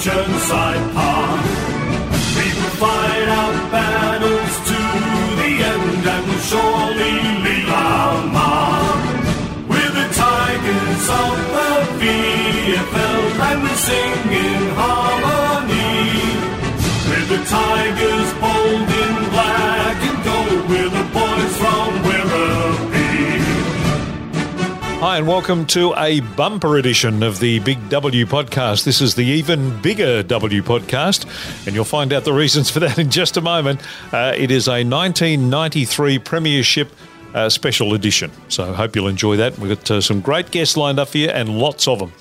Chirnside Park. We will fight our battles to the end and will surely leave our mark. We're the Tigers of the VFL and we sing in harmony. We're the Tigers bold in Hi, and welcome to a bumper edition of the Big W podcast. This is the even bigger W podcast, and you'll find out the reasons for that in just a moment. Uh, it is a 1993 Premiership. Uh, special edition. So, hope you'll enjoy that. We've got uh, some great guests lined up for you and lots of them.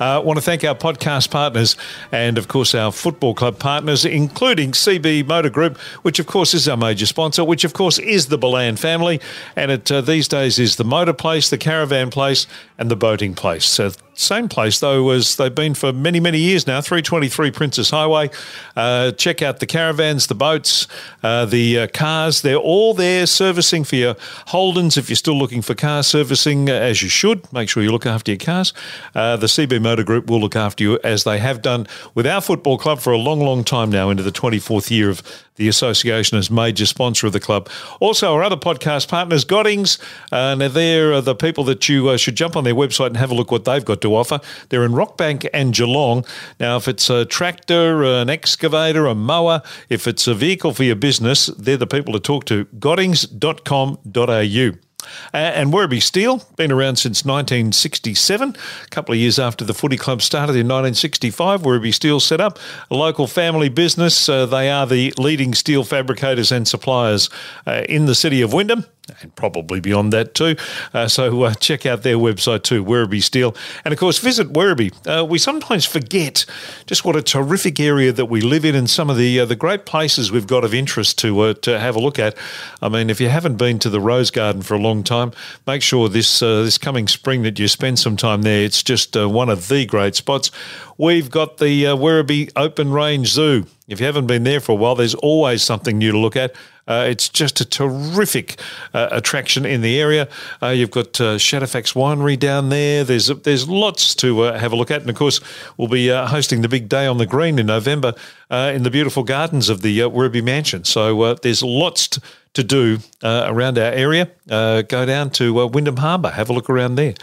I uh, want to thank our podcast partners and, of course, our football club partners, including CB Motor Group, which, of course, is our major sponsor, which, of course, is the Balan family. And it uh, these days is the motor place, the caravan place, and the boating place. So, same place though as they've been for many many years now. 323 Princes Highway. Uh, check out the caravans the boats uh, the uh, cars. They're all there servicing for your holdens if you're still looking for car servicing uh, as you should make sure you look after your cars. Uh, the cb motor group will look after you as they have done with our football club for a long long time now into the 24th year of the association is major sponsor of the club. Also, our other podcast partners, Goddings, uh, now they're the people that you uh, should jump on their website and have a look what they've got to offer. They're in Rockbank and Geelong. Now, if it's a tractor, an excavator, a mower, if it's a vehicle for your business, they're the people to talk to. Goddings.com.au. And Werribee Steel, been around since 1967, a couple of years after the footy club started in 1965. Werribee Steel set up a local family business. Uh, they are the leading steel fabricators and suppliers uh, in the city of Wyndham and probably beyond that too. Uh, so uh, check out their website too, Werribee Steel. And of course, visit Werribee. Uh, we sometimes forget just what a terrific area that we live in and some of the uh, the great places we've got of interest to uh, to have a look at. I mean, if you haven't been to the Rose Garden for a long time, make sure this uh, this coming spring that you spend some time there. It's just one of the great spots. We've got the Werribee Open Range Zoo. If you haven't been there for a while, there's always something new to look at. Uh, it's just a terrific uh, attraction in the area. Uh, you've got uh, Shadowfax Winery down there. There's there's lots to uh, have a look at, and of course, we'll be uh, hosting the big day on the green in November in the beautiful gardens of the uh, Mansion. So there's lots. To, do around our area, go down to Wyndham Harbour, have a look around there.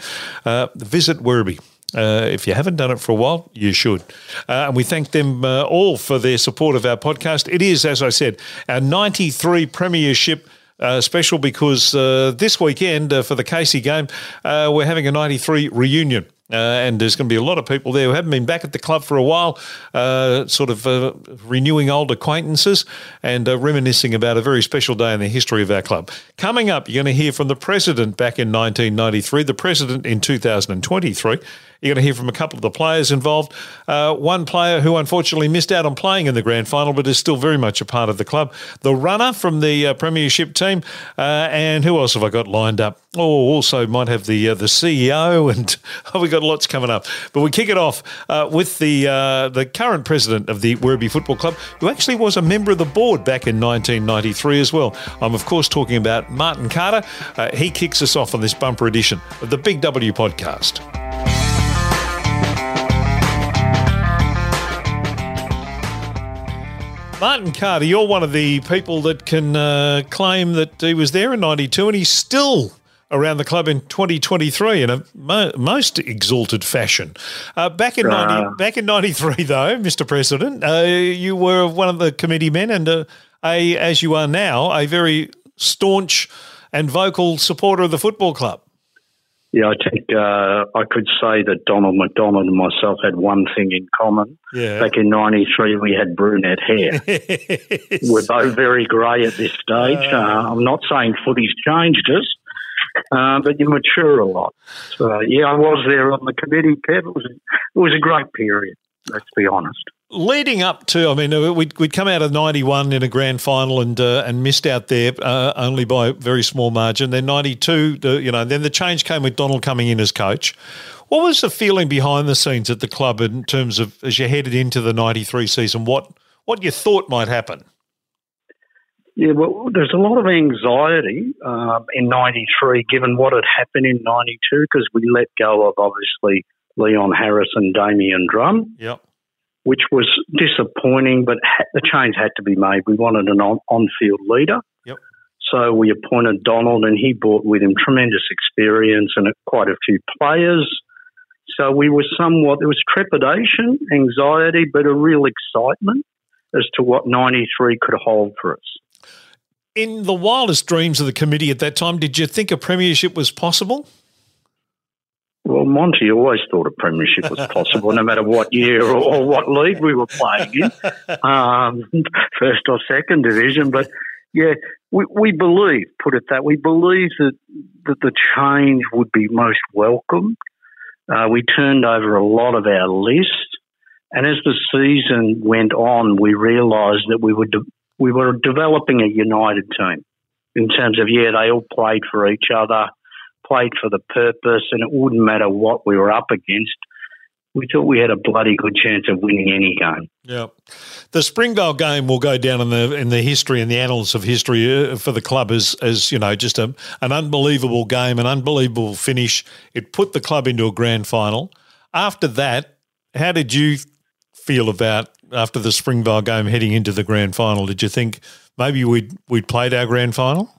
visit Werribee. Uh, if you haven't done it for a while, you should. Uh, and we thank them uh, all for their support of our podcast. It is, as I said, our 93 Premiership. Uh, special because uh, this weekend uh, for the Casey game, we're having a 93 reunion. Uh, and there's going to be a lot of people there who haven't been back at the club for a while, uh, sort of uh, renewing old acquaintances and uh, reminiscing about a very special day in the history of our club. Coming up, you're going to hear from the president back in 1993, the president in 2023. You're going to hear from a couple of the players involved. Uh, one player who unfortunately missed out on playing in the grand final, but is still very much a part of the club. The runner from the uh, Premiership team. and who else have I got lined up? Oh, also might have the the CEO, and oh, we got lots coming up. But we kick it off uh, with the uh, the current president of the Werribee Football Club, who actually was a member of the board back in 1993 as well. I'm of course talking about Martin Carter. Uh, he kicks us off on this bumper edition of the Big W podcast. Martin Carter, you're one of the people that can uh, claim that he was there in 92 and he's still around the club in 2023 in a mo- most exalted fashion. Uh, back in uh, 90, back in 93 though, Mr. President, uh, you were one of the committee men and uh, a as you are now a very staunch and vocal supporter of the football club. Yeah, I think uh, I could say that Donald McDonald and myself had one thing in common. Yeah. Back in '93, we had brunette hair. yes. We're both very grey at this stage. Uh, I'm not saying footy's changed us, uh, but you mature a lot. So yeah, I was there on the committee, Kev. It was a, it was a great period. Let's be honest. Leading up to, I mean, we'd, we'd come out of '91 in a grand final and uh, and missed out there uh, only by a very small margin. Then '92, uh, you know, then the change came with Donald coming in as coach. What was the feeling behind the scenes at the club in terms of as you headed into the '93 season? What what you thought might happen? Yeah, well, there's a lot of anxiety um, in '93, given what had happened in '92, because we let go of obviously Leon Harris and Damian Drum. Yep. which was disappointing, but the change had to be made. We wanted an on field leader. Yep. So we appointed Donald, and he brought with him tremendous experience and quite a few players. So we were somewhat, there was trepidation, anxiety, but a real excitement as to what 93 could hold for us. In the wildest dreams of the committee at that time, did you think a premiership was possible? Well, Monty always thought a premiership was possible, no matter what year or, or, what league we were playing in, um, first or second division. But yeah, we, we believe, put it that, we believe that, that the change would be most welcome. Uh, we turned over a lot of our list. And as the season went on, we realised that we were, de- we were developing a united team in terms of, yeah, they all played for each other, played for the purpose, and it wouldn't matter what we were up against we thought we had a bloody good chance of winning any game. Yeah, the Springvale game will go down in the in the history and the annals of history uh, for the club as as you know just a, an unbelievable game, an unbelievable finish. It put the club into a grand final. After that, how did you feel about after the Springvale game heading into the grand final? Did you think maybe we'd we'd played our grand final?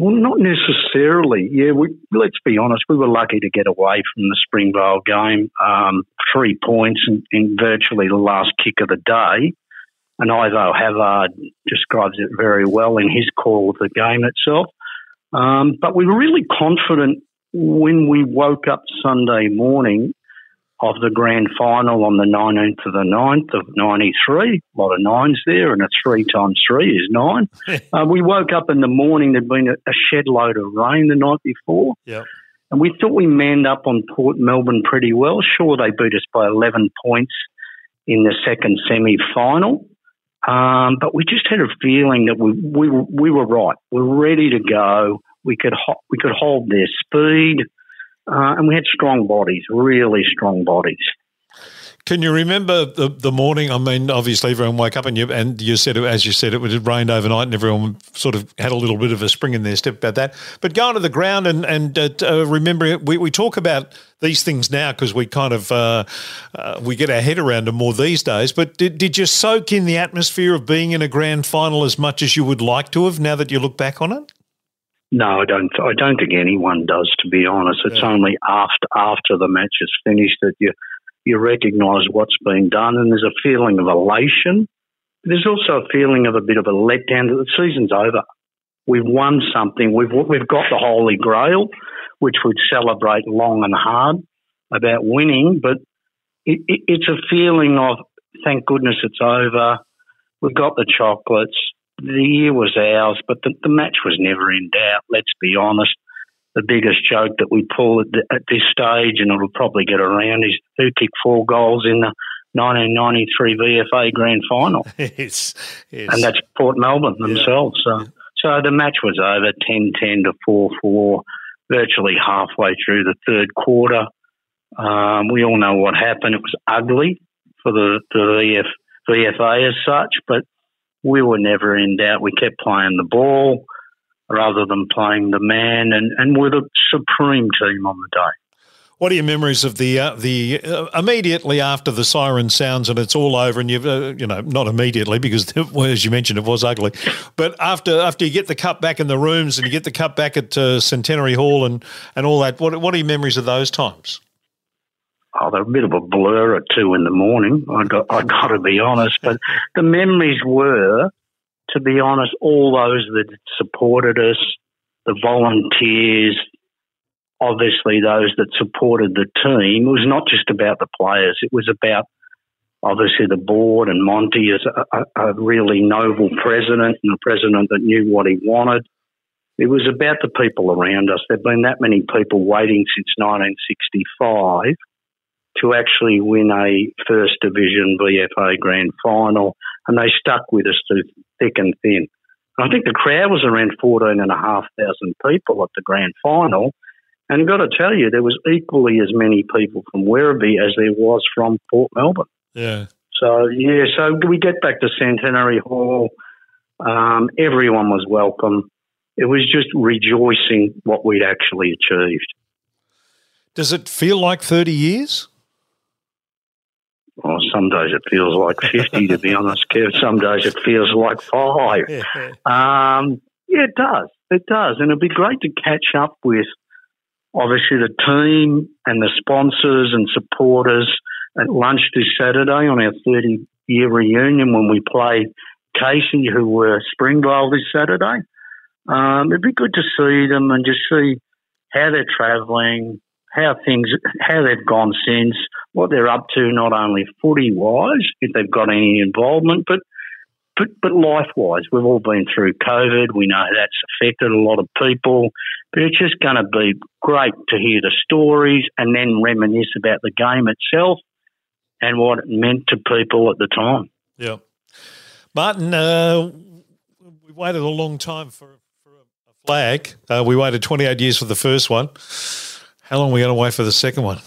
Well, not necessarily. Yeah, we, let's be honest. We were lucky to get away from the Springvale game. Um, three points in, in, virtually the last kick of the day. And Ivo Havard describes it very well in his call of the game itself. Um, but we were really confident when we woke up Sunday morning of the grand final on the 19th of the 9th of 93. A lot of nines there, and a three times three is nine. uh, we woke up in the morning, there'd been a, a shed load of rain the night before. Yep. And we thought we manned up on Port Melbourne pretty well. Sure, they beat us by 11 points in the second semi final. Um, but we just had a feeling that we, we, we were right. We were ready to go. We could, ho- we could hold their speed. Uh, and we had strong bodies, really strong bodies. Can you remember the, the morning? I mean, obviously everyone woke up and you and you said, as you said, it had rained overnight, and everyone sort of had a little bit of a spring in their step about that. But going to the ground and and uh, uh, remembering, we, we talk about these things now because we kind of uh, uh, we get our head around them more these days. But did, did you soak in the atmosphere of being in a grand final as much as you would like to have now that you look back on it? No, I don't. I don't think anyone does. To be honest, it's yeah. only after after the match is finished that you you recognise what's been done, and there's a feeling of elation. There's also a feeling of a bit of a letdown that the season's over. We've won something. We've we've got the Holy Grail, which we'd celebrate long and hard about winning. But it, it, it's a feeling of thank goodness it's over. We've got the chocolates the year was ours, but the, the match was never in doubt. Let's be honest. The biggest joke that we pull at, the, at this stage, and it'll probably get around, is who kicked four goals in the 1993 VFA Grand Final. yes, yes. And that's Port Melbourne themselves. Yeah. So, so the match was over 10 10 to 4 4, virtually halfway through the third quarter. Um, we all know what happened. It was ugly for the, the VF, VFA as such, but we were never in doubt. We kept playing the ball rather than playing the man, and, and we're the supreme team on the day. What are your memories of the uh, the uh, immediately after the siren sounds and it's all over and you've uh, you know not immediately because well, as you mentioned it was ugly, but after after you get the cup back in the rooms and you get the cup back at uh, Centenary Hall and and all that, what what are your memories of those times? Oh, they're a bit of a blur at two in the morning. I got, I got to be honest, but the memories were, to be honest, all those that supported us, the volunteers, obviously those that supported the team. It was not just about the players; it was about obviously the board and Monty as a, a, really noble president and a president that knew what he wanted. It was about the people around us. There've been that many people waiting since 1965 to actually win a First Division VFA Grand Final, and they stuck with us through thick and thin. And I think the crowd was around 14,500 people at the Grand Final. And I've got to tell you, there was equally as many people from Werribee as there was from Port Melbourne. Yeah. So, yeah, so we get back to Centenary Hall. Um, everyone was welcome. It was just rejoicing what we'd actually achieved. Does it feel like 30 years? Well, some days it feels like 50, to be honest, Kev. Some days it feels like five. Um, yeah, it does. It does. And it'd be great to catch up with, obviously, the team and the sponsors and supporters at lunch this Saturday on our 30 year reunion when we play Casey, who were Springvale this Saturday. Um, it'd be good to see them and just see how they're travelling, how things, how they've gone since, what they're up to, not only footy wise, if they've got any involvement, but but, but life wise, we've all been through COVID. We know that's affected a lot of people, but it's just going to be great to hear the stories and then reminisce about the game itself and what it meant to people at the time. Yeah. Martin, uh, we waited a long time for, for a flag. Uh, we waited 28 years for the first one. How long are we going to wait for the second one?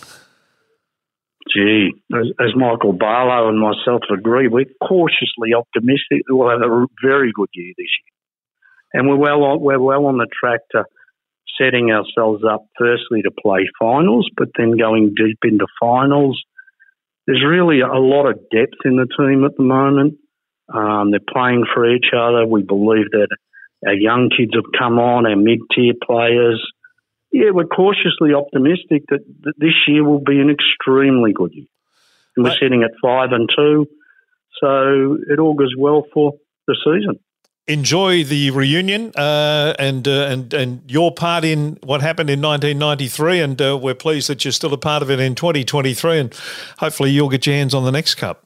Gee, as, as Michael Barlow and myself agree, we're cautiously optimistic that we'll have a very good year this year, and we're well on, we're well on the track to setting ourselves up firstly to play finals, but then going deep into finals. There's really a lot of depth in the team at the moment. Um, they're playing for each other. We believe that our young kids have come on, our mid-tier players yeah, we're cautiously optimistic that, that this year will be an extremely good year. And we're sitting at five and two, so it all goes well for the season. Enjoy the reunion uh, and uh, and and your part in what happened in 1993, and uh, we're pleased that you're still a part of it in 2023, and hopefully you'll get your hands on the next cup.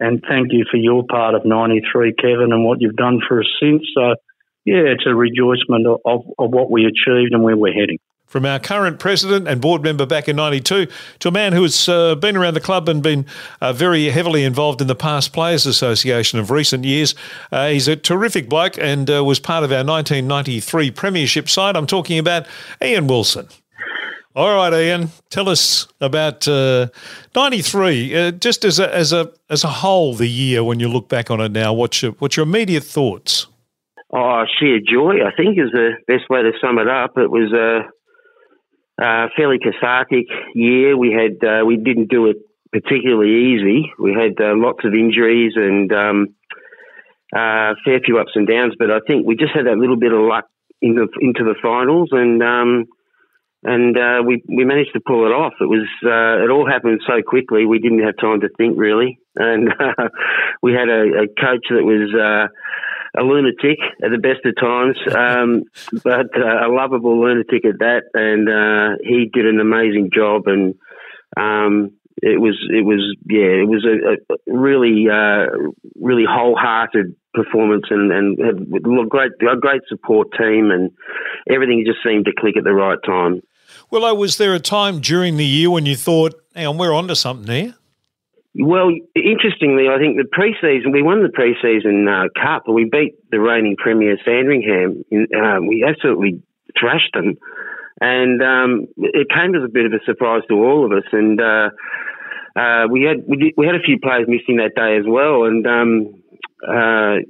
And thank you for your part of 93, Kevin, and what you've done for us since. So yeah, it's a rejoicement of, of, what we achieved and where we're heading from our current president and board member back in 92 to a man who has uh, been around the club and been uh, very heavily involved in the Past Players Association of recent years. Uh, he's a terrific bloke and uh, was part of our 1993 Premiership side. I'm talking about Ian Wilson. All right, Ian, tell us about uh, 93. Uh, just as a, as, a, as a whole, the year, when you look back on it now, what's your, what's your immediate thoughts? Oh, sheer joy, I think, is the best way to sum it up. It was a, a fairly cathartic year. We had uh, we didn't do it particularly easy. We had uh, lots of injuries and um, uh, fair few ups and downs, but I think we just had that little bit of luck in the, into the finals, and um, and uh, we we managed to pull it off. It was uh, it all happened so quickly. We didn't have time to think really, and uh, we had a, a, coach that was uh, a lunatic at the best of times, um, but uh, a lovable lunatic at that. And uh, he did an amazing job, and um, it was it was yeah, it was a, a really uh, really wholehearted performance, and and had a great a great support team, and everything just seemed to click at the right time. Well, was there a time during the year when you thought, "Hang on, we're onto something here"? Well, interestingly, I think the preseason we won the preseason uh, cup, and we beat the reigning premier Sandringham. In, uh, we absolutely thrashed them, and um, it came as a bit of a surprise to all of us. And uh, uh, we had we, did, we had a few players missing that day as well, and um, uh,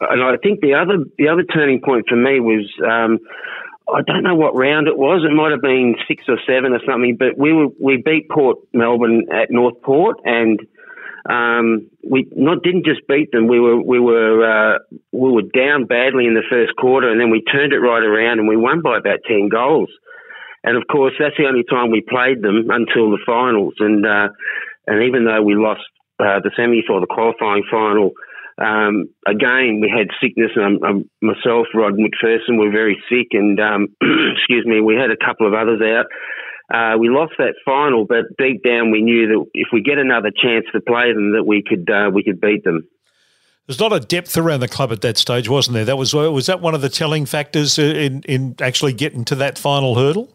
and I think the other the other turning point for me was. Um, I don't know what round it was. It might have been six or seven or something. But we were we beat Port Melbourne at Northport, and um, we not didn't just beat them. We were we were uh, we were down badly in the first quarter, and then we turned it right around, and we won by about ten goals. And of course, that's the only time we played them until the finals. And uh, and even though we lost uh, the semi for the qualifying final um, again, we had sickness. Um, myself, Rod McPherson, were very sick, and um, excuse me, we had a couple of others out. Uh, we lost that final, but deep down we knew that if we get another chance to play them, that we could uh, we could beat them. There's not a depth around the club at that stage, wasn't there? That was was that one of the telling factors in in actually getting to that final hurdle.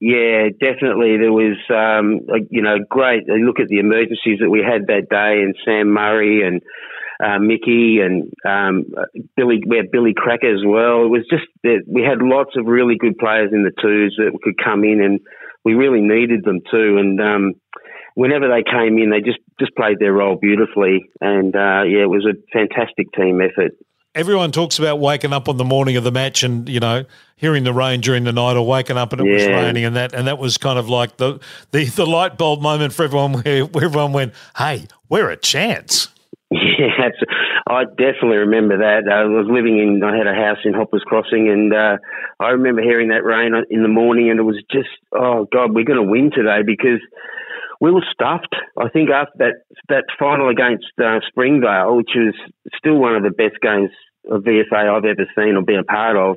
Yeah, definitely. There was, um, you know, great. Look at the emergencies that we had that day, and Sam Murray and uh, Mickey and um, Billy. We had Billy Cracker as well. It was just that we had lots of really good players in the twos that could come in, and we really needed them too. And um, whenever they came in, they just just played their role beautifully. And uh, yeah, it was a fantastic team effort. everyone talks about waking up on the morning of the match and you know hearing the rain during the night or waking up and it was raining and that and that was kind of like the the, the light bulb moment for everyone where, where everyone went hey we're a chance Yeah, I definitely remember that. I was living in, I had a house in Hoppers Crossing, and uh, I remember hearing that rain in the morning, and it was just, oh God, we're going to win today because we were stuffed. I think after that that final against uh, Springvale, which was still one of the best games of VFA I've ever seen or been a part of,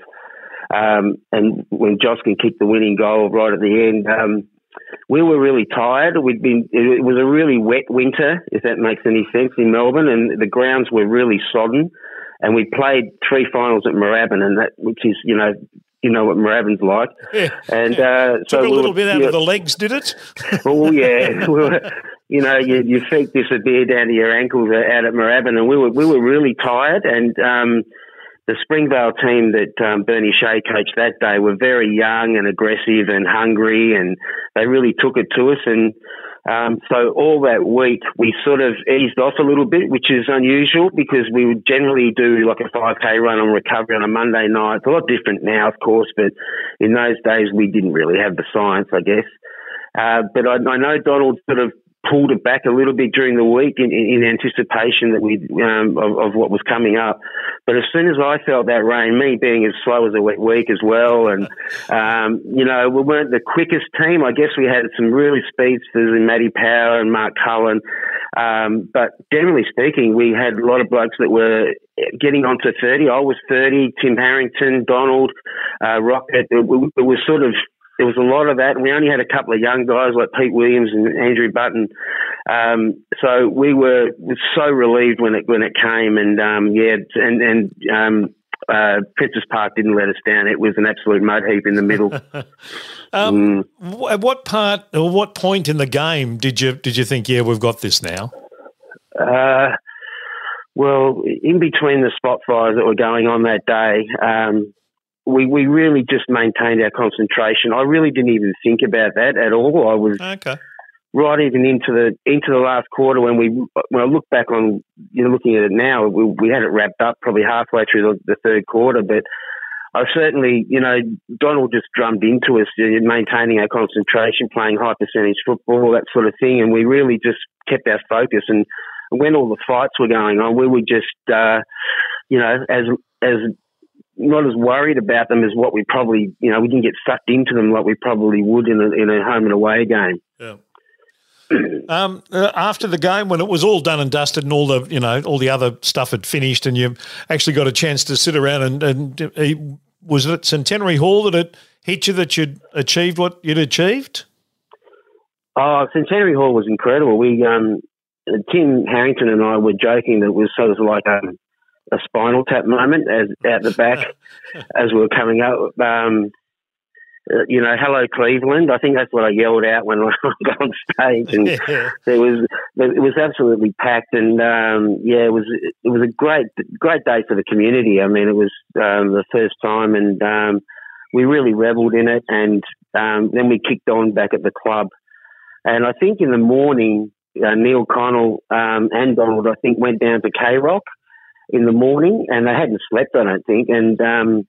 um, and when Josh can kick the winning goal right at the end. Um, we were really tired. We'd been, it was a really wet winter, if that makes any sense, in Melbourne, and the grounds were really sodden. And we played three finals at Moorabbin, and that, which is, you know, you know what Moorabbin's like. yeah And uh, so took a we little were- bit out of the legs did it Oh yeah, we were, you know, your, your feet disappear down to your ankles out at Moorabbin, and we were we were really tired. And um, the Springvale team that um, Bernie Shea coached that day were very young and aggressive and hungry, and they really took it to us. And um, so all that week we sort of eased off a little bit, which is unusual because we would generally do like a 5k run on recovery on a Monday night. It's a lot different now, of course, but in those days we didn't really have the science, I guess. Uh, but I, I know Donald sort of pulled it back a little bit during the week in, in, anticipation that we um, of, of what was coming up. But as soon as I felt that rain, me being as slow as a wet week as well, and um, you know we weren't the quickest team. I guess we had some really speedsters in Matty Power and Mark Cullen. Um, but generally speaking, we had a lot of blokes that were getting on to 30. I was 30, Tim Harrington, Donald, uh, Rocket. It, it was sort of there was a lot of that, and we only had a couple of young guys like Pete Williams and Andrew Button. Um, so we were so relieved when it when it came, and um, yeah, and and um, uh, Princes Park didn't let us down. It was an absolute mud heap in the middle. um, w- at what part or what point in the game did you did you think yeah we've got this now Uh, well, in between the spot fires that were going on that day, um, we we really just maintained our concentration. I really didn't even think about that at all. I was okay right even into the into the last quarter when we when I look back on you know looking at it now we, we had it wrapped up probably halfway through the, the third quarter but I certainly you know Donald just drummed into us uh, maintaining our concentration playing high percentage football that sort of thing and we really just kept our focus and when all the fights were going on we were just uh, you know as as not as worried about them as what we probably you know we didn't get sucked into them like we probably would in a, in a home and away game. yeah um, uh, after the game, when it was all done and dusted, and all the you know all the other stuff had finished, and you actually got a chance to sit around and, and uh, was it at Centenary Hall that it hit you that you'd achieved what you'd achieved? Oh, Centenary Hall was incredible. We, um, Tim Harrington and I were joking that it was sort of like um, a spinal tap moment as out the back as we were coming up. Um, uh, you know, hello Cleveland. I think that's what I yelled out when I got on stage, and Yeah. there was it was absolutely packed, and um, yeah, it was it was a great great day for the community. I mean, it was um, the first time, and um, we really revelled in it, and um, then we kicked on back at the club, and I think in the morning, uh, Neil Connell um, and Donald, I think, went down to K Rock in the morning, and they hadn't slept, I don't think, and um,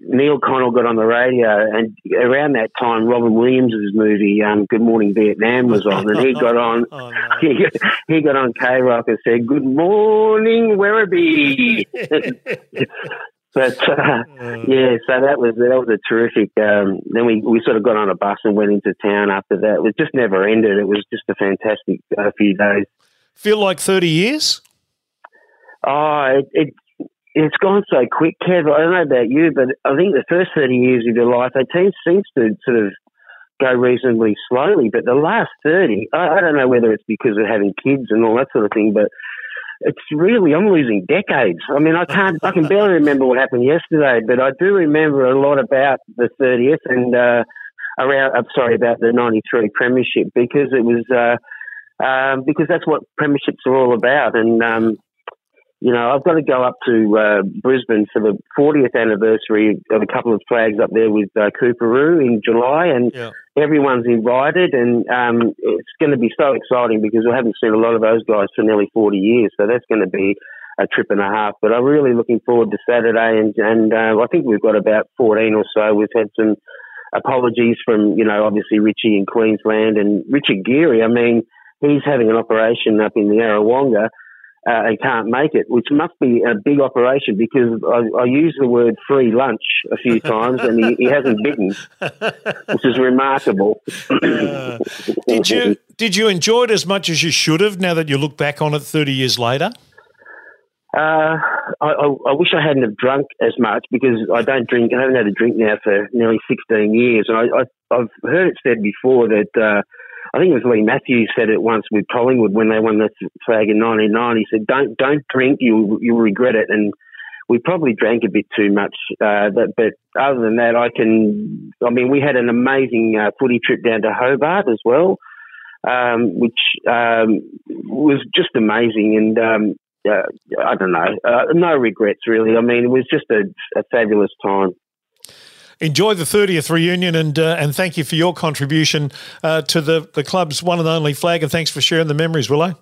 Neil Connell got on the radio, and around that time, Robin Williams' movie um, "Good Morning Vietnam" was on, and he got on. Oh, no. He got, he got on K Rock and said, "Good morning, Werribee." but uh, yeah, so that was that was a terrific. Um, then we, we sort of got on a bus and went into town after that. It was just never ended. It was just a fantastic uh, few days. Feel like thirty years? Oh, it, it it's gone so quick, Kev. I don't know about you, but I think the first thirty years of your life, team seems to sort of go reasonably slowly. But the last thirty, I, I don't know whether it's because of having kids and all that sort of thing, but it's really I'm losing decades. I mean, I can't, I can barely remember what happened yesterday, but I do remember a lot about the thirtieth and uh, around. I'm sorry about the '93 premiership because it was. Uh, um, because that's what premierships are all about, and um, you know, I've got to go up to uh, Brisbane for the 40th anniversary of a couple of flags up there with uh, Coorparoo in July, and Yeah. everyone's invited, and um, it's going to be so exciting because we haven't seen a lot of those guys for nearly 40 years, so that's going to be a trip and a half. But I'm really looking forward to Saturday, and and uh, I think we've got about 14 or so. We've had some apologies from you know obviously Richie in Queensland and Richard Geary. I mean, he's having an operation up in the Yarrawonga uh, and can't make it, which must be a big operation because I, I used the word free lunch a few times and he, he hasn't bitten, which is remarkable. Uh, did you did you enjoy it as much as you should have? Now that you look back on it thirty years later. Uh, I, I, I, wish I hadn't have drunk as much because I don't drink. I haven't had a drink now for nearly 16 years, and I, have heard it said before that uh, I think it was Leigh Matthews said it once with Collingwood when they won the flag in 1990. He said, "Don't don't drink, you you'll regret it." And we probably drank a bit too much. Uh, but, but other than that, I can. I mean, we had an amazing uh, footy trip down to Hobart as well, um, which um, was just amazing. And um, uh, I don't know, uh, no regrets really. I mean, it was just a, a fabulous time enjoy the 30th reunion and uh, and thank you for your contribution uh, to the, the club's one and only flag and thanks for sharing the memories, Willow.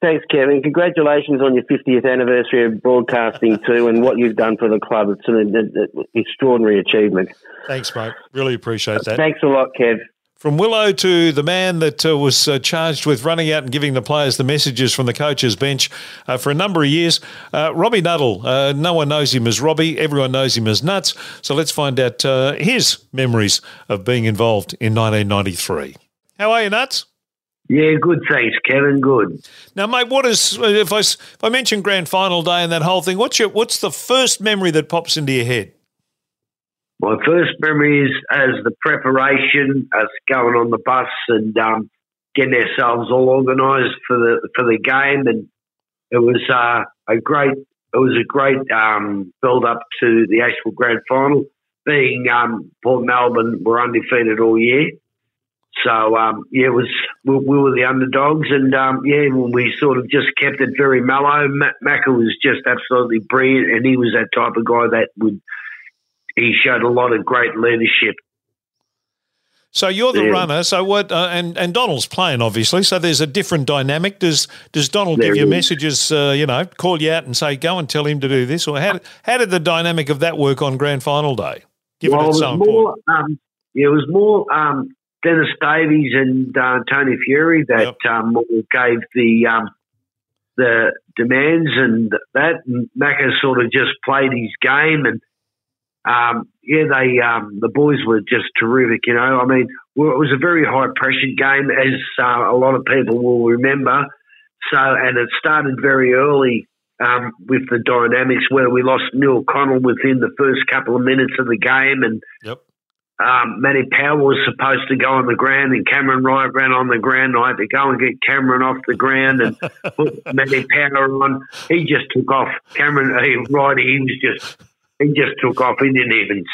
Thanks, Kevin. Congratulations on your 50th anniversary of broadcasting too and what you've done for the club. It's an, an extraordinary achievement. Thanks, mate. Really appreciate that. Thanks a lot, Kev. From Willow to the man that uh, was uh, charged with running out and giving the players the messages from the coach's bench uh, for a number of years, uh, Robbie Nuttall. Uh, no one knows him as Robbie, everyone knows him as Nuts. So let's find out uh, his memories of being involved in 1993. How are you, Nuts? Yeah, good. Thanks, Kevin. Good. Now, mate, what is if I if I mention grand final day and that whole thing? What's your what's the first memory that pops into your head? My first memory is as the preparation, us going on the bus and um, getting ourselves all organised for the for the game, and it was uh, a great it was a great um, build up to the actual grand final. Being um, Port Melbourne were undefeated all year, so um, yeah, it was we, we, were the underdogs, and um, yeah, we sort of just kept it very mellow. Macca was just absolutely brilliant, and he was that type of guy that would he showed a lot of great leadership. So you're the yeah. runner. So what? Uh, and and Donald's playing obviously. So there's a different dynamic. Does does Donald there give you is. messages? Uh, you know, call you out and say, go and tell him to do this, or how how did the dynamic of that work on grand final day? Given well, it was more. Um, it was more um, Dennis Davies and uh, Tony Fury that yep. um, gave the um, the demands and that. And Macca sort of just played his game and um, yeah, they um, the boys were just terrific. You know, I mean, well, it was a very high pressure game, as uh, a lot of people will remember. So, and it started very early um, with the dynamics where we lost Neil Connell within the first couple of minutes of the game, and yep. um, Matty Powell was supposed to go on the ground, and Cameron Wright ran on the ground. I had to go and get Cameron off the ground and put Matty Powell on. He just took off. Cameron he, Wright, he was just he just took off. He didn't even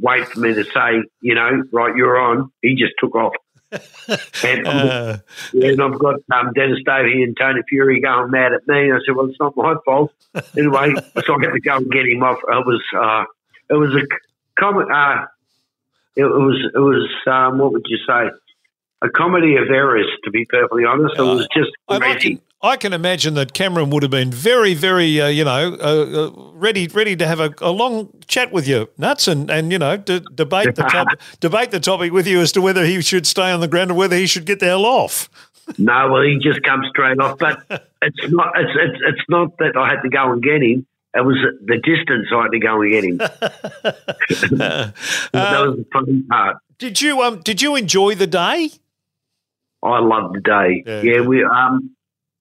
wait for me to say, you know, right, you're on. He just took off. and, uh, and I've got um, Dennis Davey and Tony Fury going mad at me. I said, well, it's not my fault. Anyway, so I had to go and get him off. It was, uh, it was a comic. Uh, it was, it was, um, what would you say? A comedy of errors, to be perfectly honest. It was just crazy. I can imagine that Cameron would have been very, very, uh, you know, uh, uh, ready, ready to have a, a, long chat with you, nuts, and and you know, de- debate the top, debate the topic with you as to whether he should stay on the ground or whether he should get the hell off. No, well, he just comes straight off. But it's not, it's, it's, it's not that I had to go and get him. It was the distance I had to go and get him. that was the funny part. Did you um? Did you enjoy the day? I loved the day. Yeah, yeah we um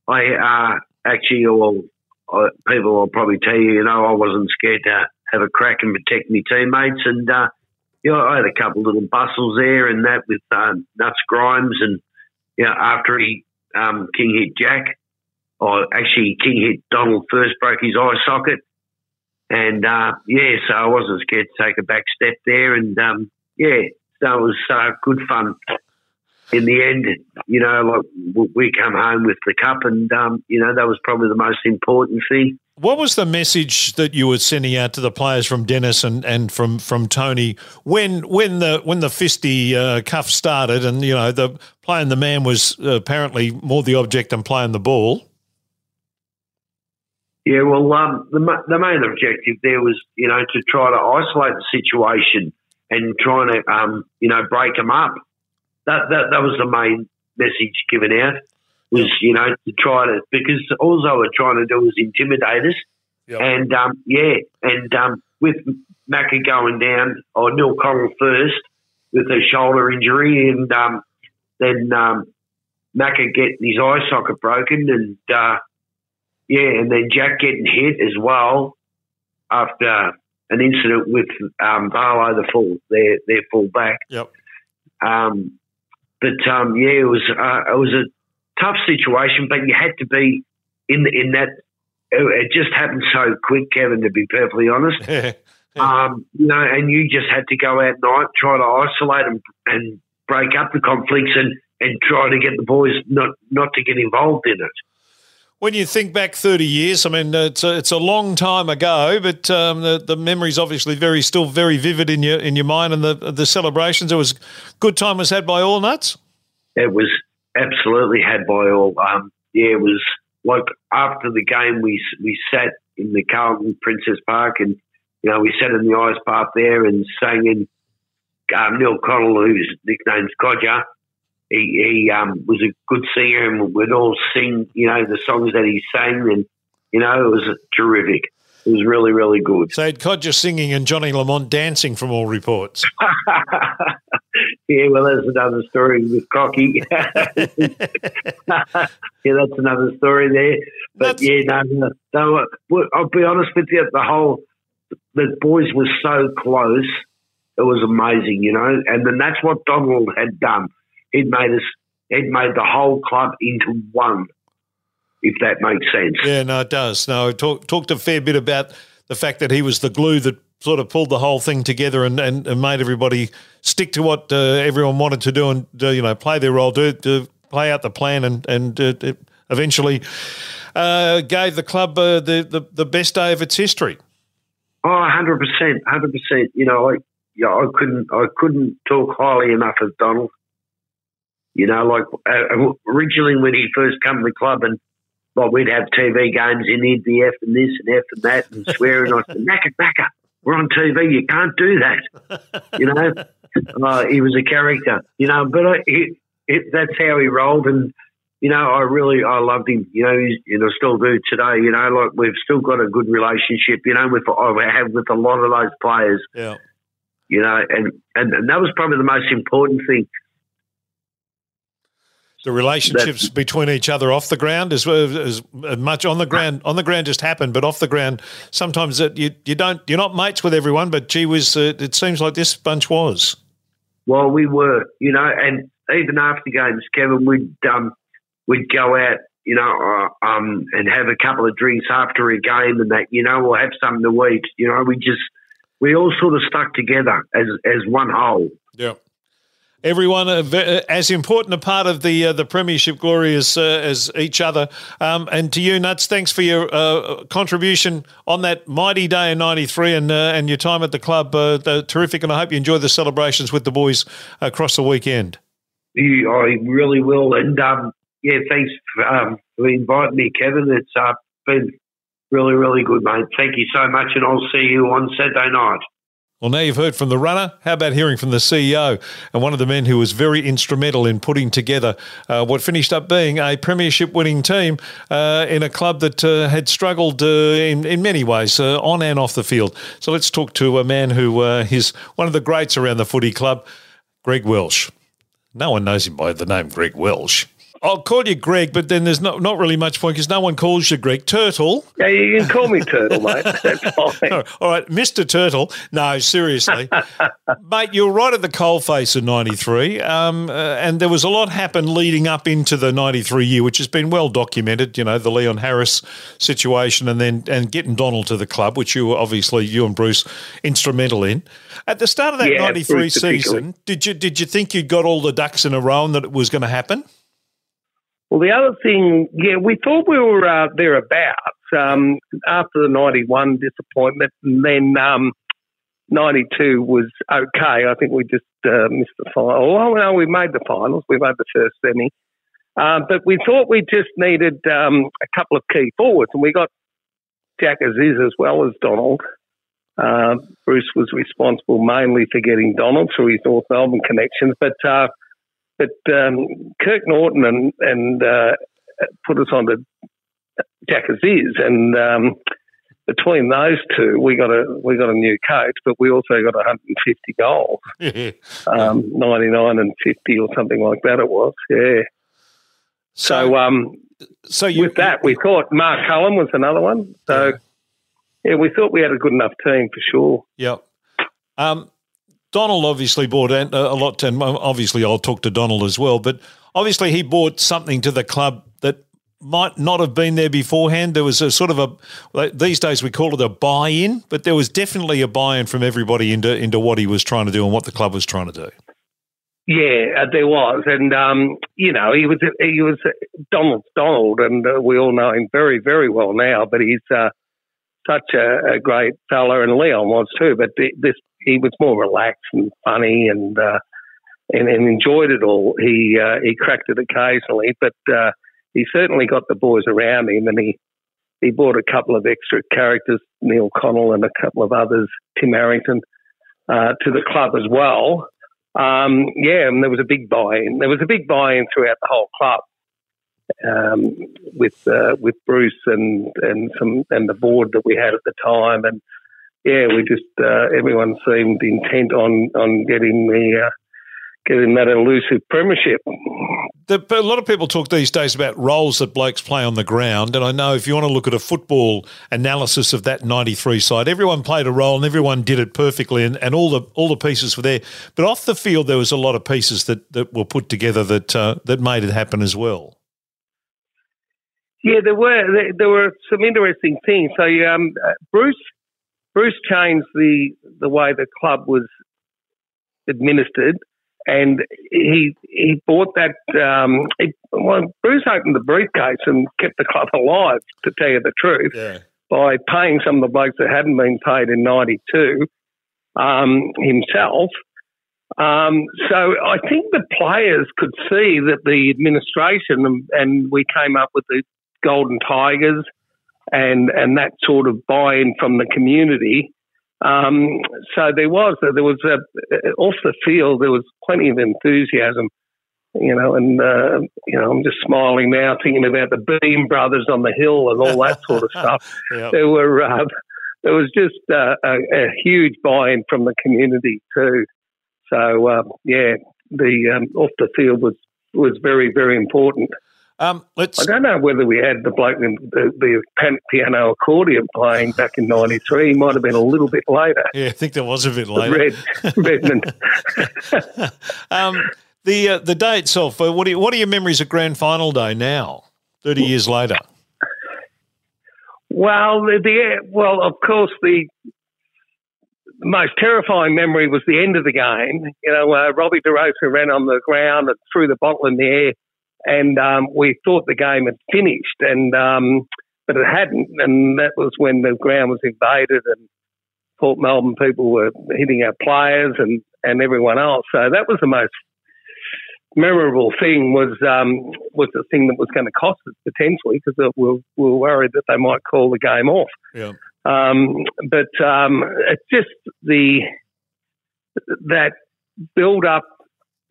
I uh, actually, well, uh, people will probably tell you, you know, I wasn't scared to have a crack and protect my teammates. And, uh, you know, I had a couple little bustles there and that with uh, Nuts Grimes. And, you know, after he um, King hit Jack, or actually King hit Donald first, broke his eye socket. And, uh, yeah, so I wasn't scared to take a back step there. And, um, yeah, so it was uh, good fun in the end, you know, like we come home with the cup, and um, you know that was probably the most important thing. What was the message that you were sending out to the players from Dennis and, and from, from Tony when when the when the fisty uh, cuff started, and you know the playing the man was apparently more the object than playing the ball? Yeah, well, um, the the main objective there was, you know, to try to isolate the situation and trying to, um, you know, break them up. That that that was the main message given out was, you know, to try to because all they were trying to do was intimidate us. Yep. And um, yeah, and um, with Macca going down, or Neil Connell first with a shoulder injury, and um, then um, Macca getting his eye socket broken, and uh, yeah, and then Jack getting hit as well after an incident with um, Barlow, the full their their full back. Yep. Um, but um, yeah, it was uh, it was a tough situation, but you had to be in in that. It, just happened so quick, Kevin. To be perfectly honest, um, you know, and you just had to go out at night, try to isolate and, and break up the conflicts, and and try to get the boys not not to get involved in it. When you think back 30 years, I mean, it's a, it's a long time ago, but um, the, the memory's obviously very still very vivid in your in your mind and the the celebrations. It was good time was had by all nuts. It was absolutely had by all. Um, yeah, it was like after the game, we we sat in the Carlton Princes Park, and you know we sat in the ice bath there and sang in. Um, Neil Connell, whose nickname's Codger, he, he um, was a good singer, and we'd all sing, you know, the songs that he sang, and you know, it was terrific. It was really, really good. So had Codger singing and Johnny Lamont dancing from all reports. yeah, well, there's another story with Cocky. yeah, that's another story there. But That's- yeah, no, no, no, I'll be honest with you, the whole, the boys were so close. It was amazing, you know, and then that's what Donald had done. He'd made us, he'd made the whole club into one, if that makes sense. Yeah, no, it does. No, talk, talked a fair bit about the fact that he was the glue that sort of pulled the whole thing together and, and, and made everybody stick to what uh, everyone wanted to do and uh, you know play their role, do, do play out the plan, and and uh, eventually uh, gave the club uh, the, the the best day of its history. Oh, hundred percent, hundred percent. You know, like yeah, I couldn't, I couldn't talk highly enough of Donald. You know, like uh, originally when he first come to the club, and like we'd have TV games in he'd be F and this and F and that and swearing. I said, "Macca, Macca, we're on TV. You can't do that." You know, uh, he was a character. You know, but I, he, it, that's how he rolled, and you know, I really, I loved him. You know, he's, you know, still do today. You know, like we've still got a good relationship. You know, with I have with a lot of those players. Yeah. You know, and and, and that was probably the most important thing. The relationships between each other off the ground as, as much on the ground on the ground just happened, but off the ground sometimes it, you you don't you're not mates with everyone, but gee whiz, uh, it seems like this bunch was. Well, we were, you know, and even after games, Kevin, we'd um, we'd go out, you know, uh, um, and have a couple of drinks after a game, and that, you know, we'll have something to eat. You know, we just we all sort of stuck together as as one whole. Yeah. Everyone as important a part of the uh, the premiership glory as uh, as each other. Um, and to you, Nuts, thanks for your uh, contribution on that mighty day in '93 and uh, and your time at the club. Uh, terrific, and I hope you enjoy the celebrations with the boys across the weekend. I really will, and um, yeah, thanks for, um, for inviting me, Kevin. It's uh, been really, really good, mate. Thank you so much, and I'll see you on Saturday night. Well, now you've heard from the runner. How about hearing from the CEO and one of the men who was very instrumental in putting together uh, what finished up being a premiership winning team uh, in a club that uh, had struggled uh, in, in many ways uh, on and off the field. So let's talk to a man who uh, is one of the greats around the footy club, Greg Welsh. No one knows him by the name Greg Welsh. I'll call you Greg, but then there's not, not really much point because no one calls you Greg. Turtle. Yeah, you can call me Turtle, mate. That's fine. All right, Mr. Turtle. No, seriously. Mate, you were right at the coalface in 93, um, uh, and there was a lot happened leading up into the 93 year, which has been well documented, you know, the Leon Harris situation and then and getting Donald to the club, which you were obviously, you and Bruce, instrumental in. At the start of that Yeah, 93 Bruce season, did you, did you think you'd got all the ducks in a row and that it was going to happen? Well, the other thing, yeah, we thought we were uh, thereabouts um, after the 91 disappointment, and then um, 92 was okay. I think we just uh, missed the final. Oh, no, we made the finals. We made the first semi. Uh, but we thought we just needed um, a couple of key forwards, and we got Jack Aziz as well as Donald. Uh, Bruce was responsible mainly for getting Donald through his North Melbourne connections, but uh, but um, Kirk Norton and, and uh, put us on to Jack Aziz, and um, between those two, we got a we got a new coach, but we also got 150 goals, um, 99 and 50 or something like that. It was, yeah. So, um, so you, with that, we thought Mark Cullen was another one. So, yeah. yeah, we thought we had a good enough team for sure. Yep. Um, Donald obviously bought a lot, and obviously I'll talk to Donald as well. But obviously he bought something to the club that might not have been there beforehand. There was a sort of a these days we call it a buy-in, but there was definitely a buy-in from everybody into into what he was trying to do and what the club was trying to do. Yeah, uh, there was, and um, you know he was he was Donald Donald, and uh, we all know him very very well now. But he's uh, such a, a, great fella, and Leon was too. But this he was more relaxed and funny, and uh, and, and, enjoyed it all. He uh, he cracked it occasionally, but uh, he certainly got the boys around him, and he he brought a couple of extra characters, Neil Connell and a couple of others, Tim Harrington, uh, to the club as well. Um, yeah, and there was a big buy-in. There was a big buy-in throughout the whole club um, with uh, with Bruce and and some and the board that we had at the time, and yeah, we just uh, everyone seemed intent on on getting the uh, getting that elusive premiership. The, a lot of people talk these days about roles that blokes play on the ground, and I know if you want to look at a football analysis of that '93 side, everyone played a role and everyone did it perfectly, and, and all the all the pieces were there. But off the field, there was a lot of pieces that, that were put together that uh, that made it happen as well. Yeah, there were there, there were some interesting things. So um, Bruce Bruce changed the the way the club was administered and he he bought that. Um, he, well, Bruce opened the briefcase and kept the club alive. To tell you the truth, yeah. by paying some of the blokes that hadn't been paid in '92 um, himself. Um, so I think the players could see that the administration and, and we came up with the Golden Tigers and and that sort of buy-in from the community um, so there was there was a, off the field there was plenty of enthusiasm, you know, and uh, you know I'm just smiling now thinking about the Beam brothers on the hill and all that sort of stuff. yep. There were uh, there was just uh, a, a, huge buy-in from the community too. So uh, yeah, the um, off the field was was very very important. Um, let's. I don't know whether we had the bloke in the, the piano accordion playing back in '93. He might have been a little bit later. Yeah, I think there was a bit later. Red, Redmond. um, the uh, the day itself. Uh, what are you, what are your memories of Grand Final Day now, thirty years later? Well, the, the well, of course, the the most terrifying memory was the end of the game. You know, uh, Robbie DeRosa ran on the ground and threw the bottle in the air and um, we thought the game had finished, and um, but it hadn't, and that was when the ground was invaded and Port Melbourne people were hitting our players and and everyone else. So that was the most memorable thing was um, was the thing that was going to cost us potentially because we were, we were worried that they might call the game off. Yeah. Um, but um, it's just the that build up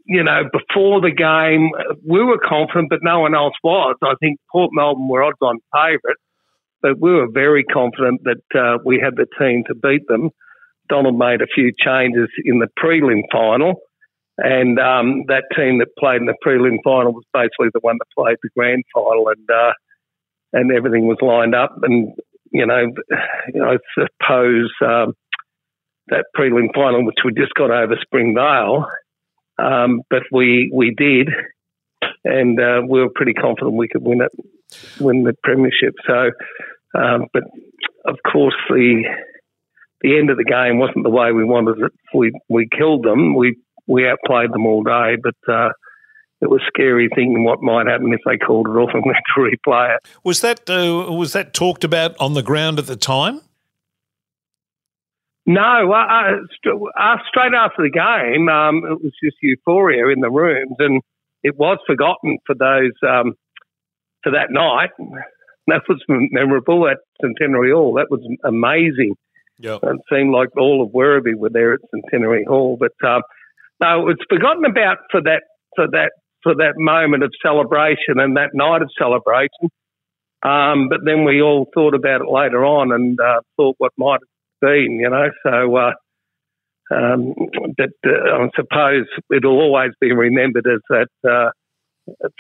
you know, before the game, we were confident, but no one else was. I think Port Melbourne were odds on favourite, but we were very confident that uh, we had the team to beat them. Donald made a few changes in the prelim final, and um, that team that played in the prelim final was basically the one that played the grand final, and uh, and everything was lined up. And you know, you know I suppose um, that prelim final, which we just got over Springvale um, but we we did, and uh, we were pretty confident we could win it, win the premiership. So, um, but of course the the end of the game wasn't the way we wanted it. We we killed them. We we outplayed them all day, but. Uh, it was scary thinking what might happen if they called it off and we had to replay it. Was that uh, was that talked about on the ground at the time? No, uh, uh, straight after the game, um, it was just euphoria in the rooms, and it was forgotten for those um, for that night. that was memorable at Centenary Hall. That was amazing. Yeah. It seemed like all of Werribee were there at Centenary Hall, but um, no, it's forgotten about for that for that for that moment of celebration and that night of celebration. Um, but then we all thought about it later on and uh, thought what might have been, you know. So, uh, um, but uh, I suppose it'll always be remembered as that uh,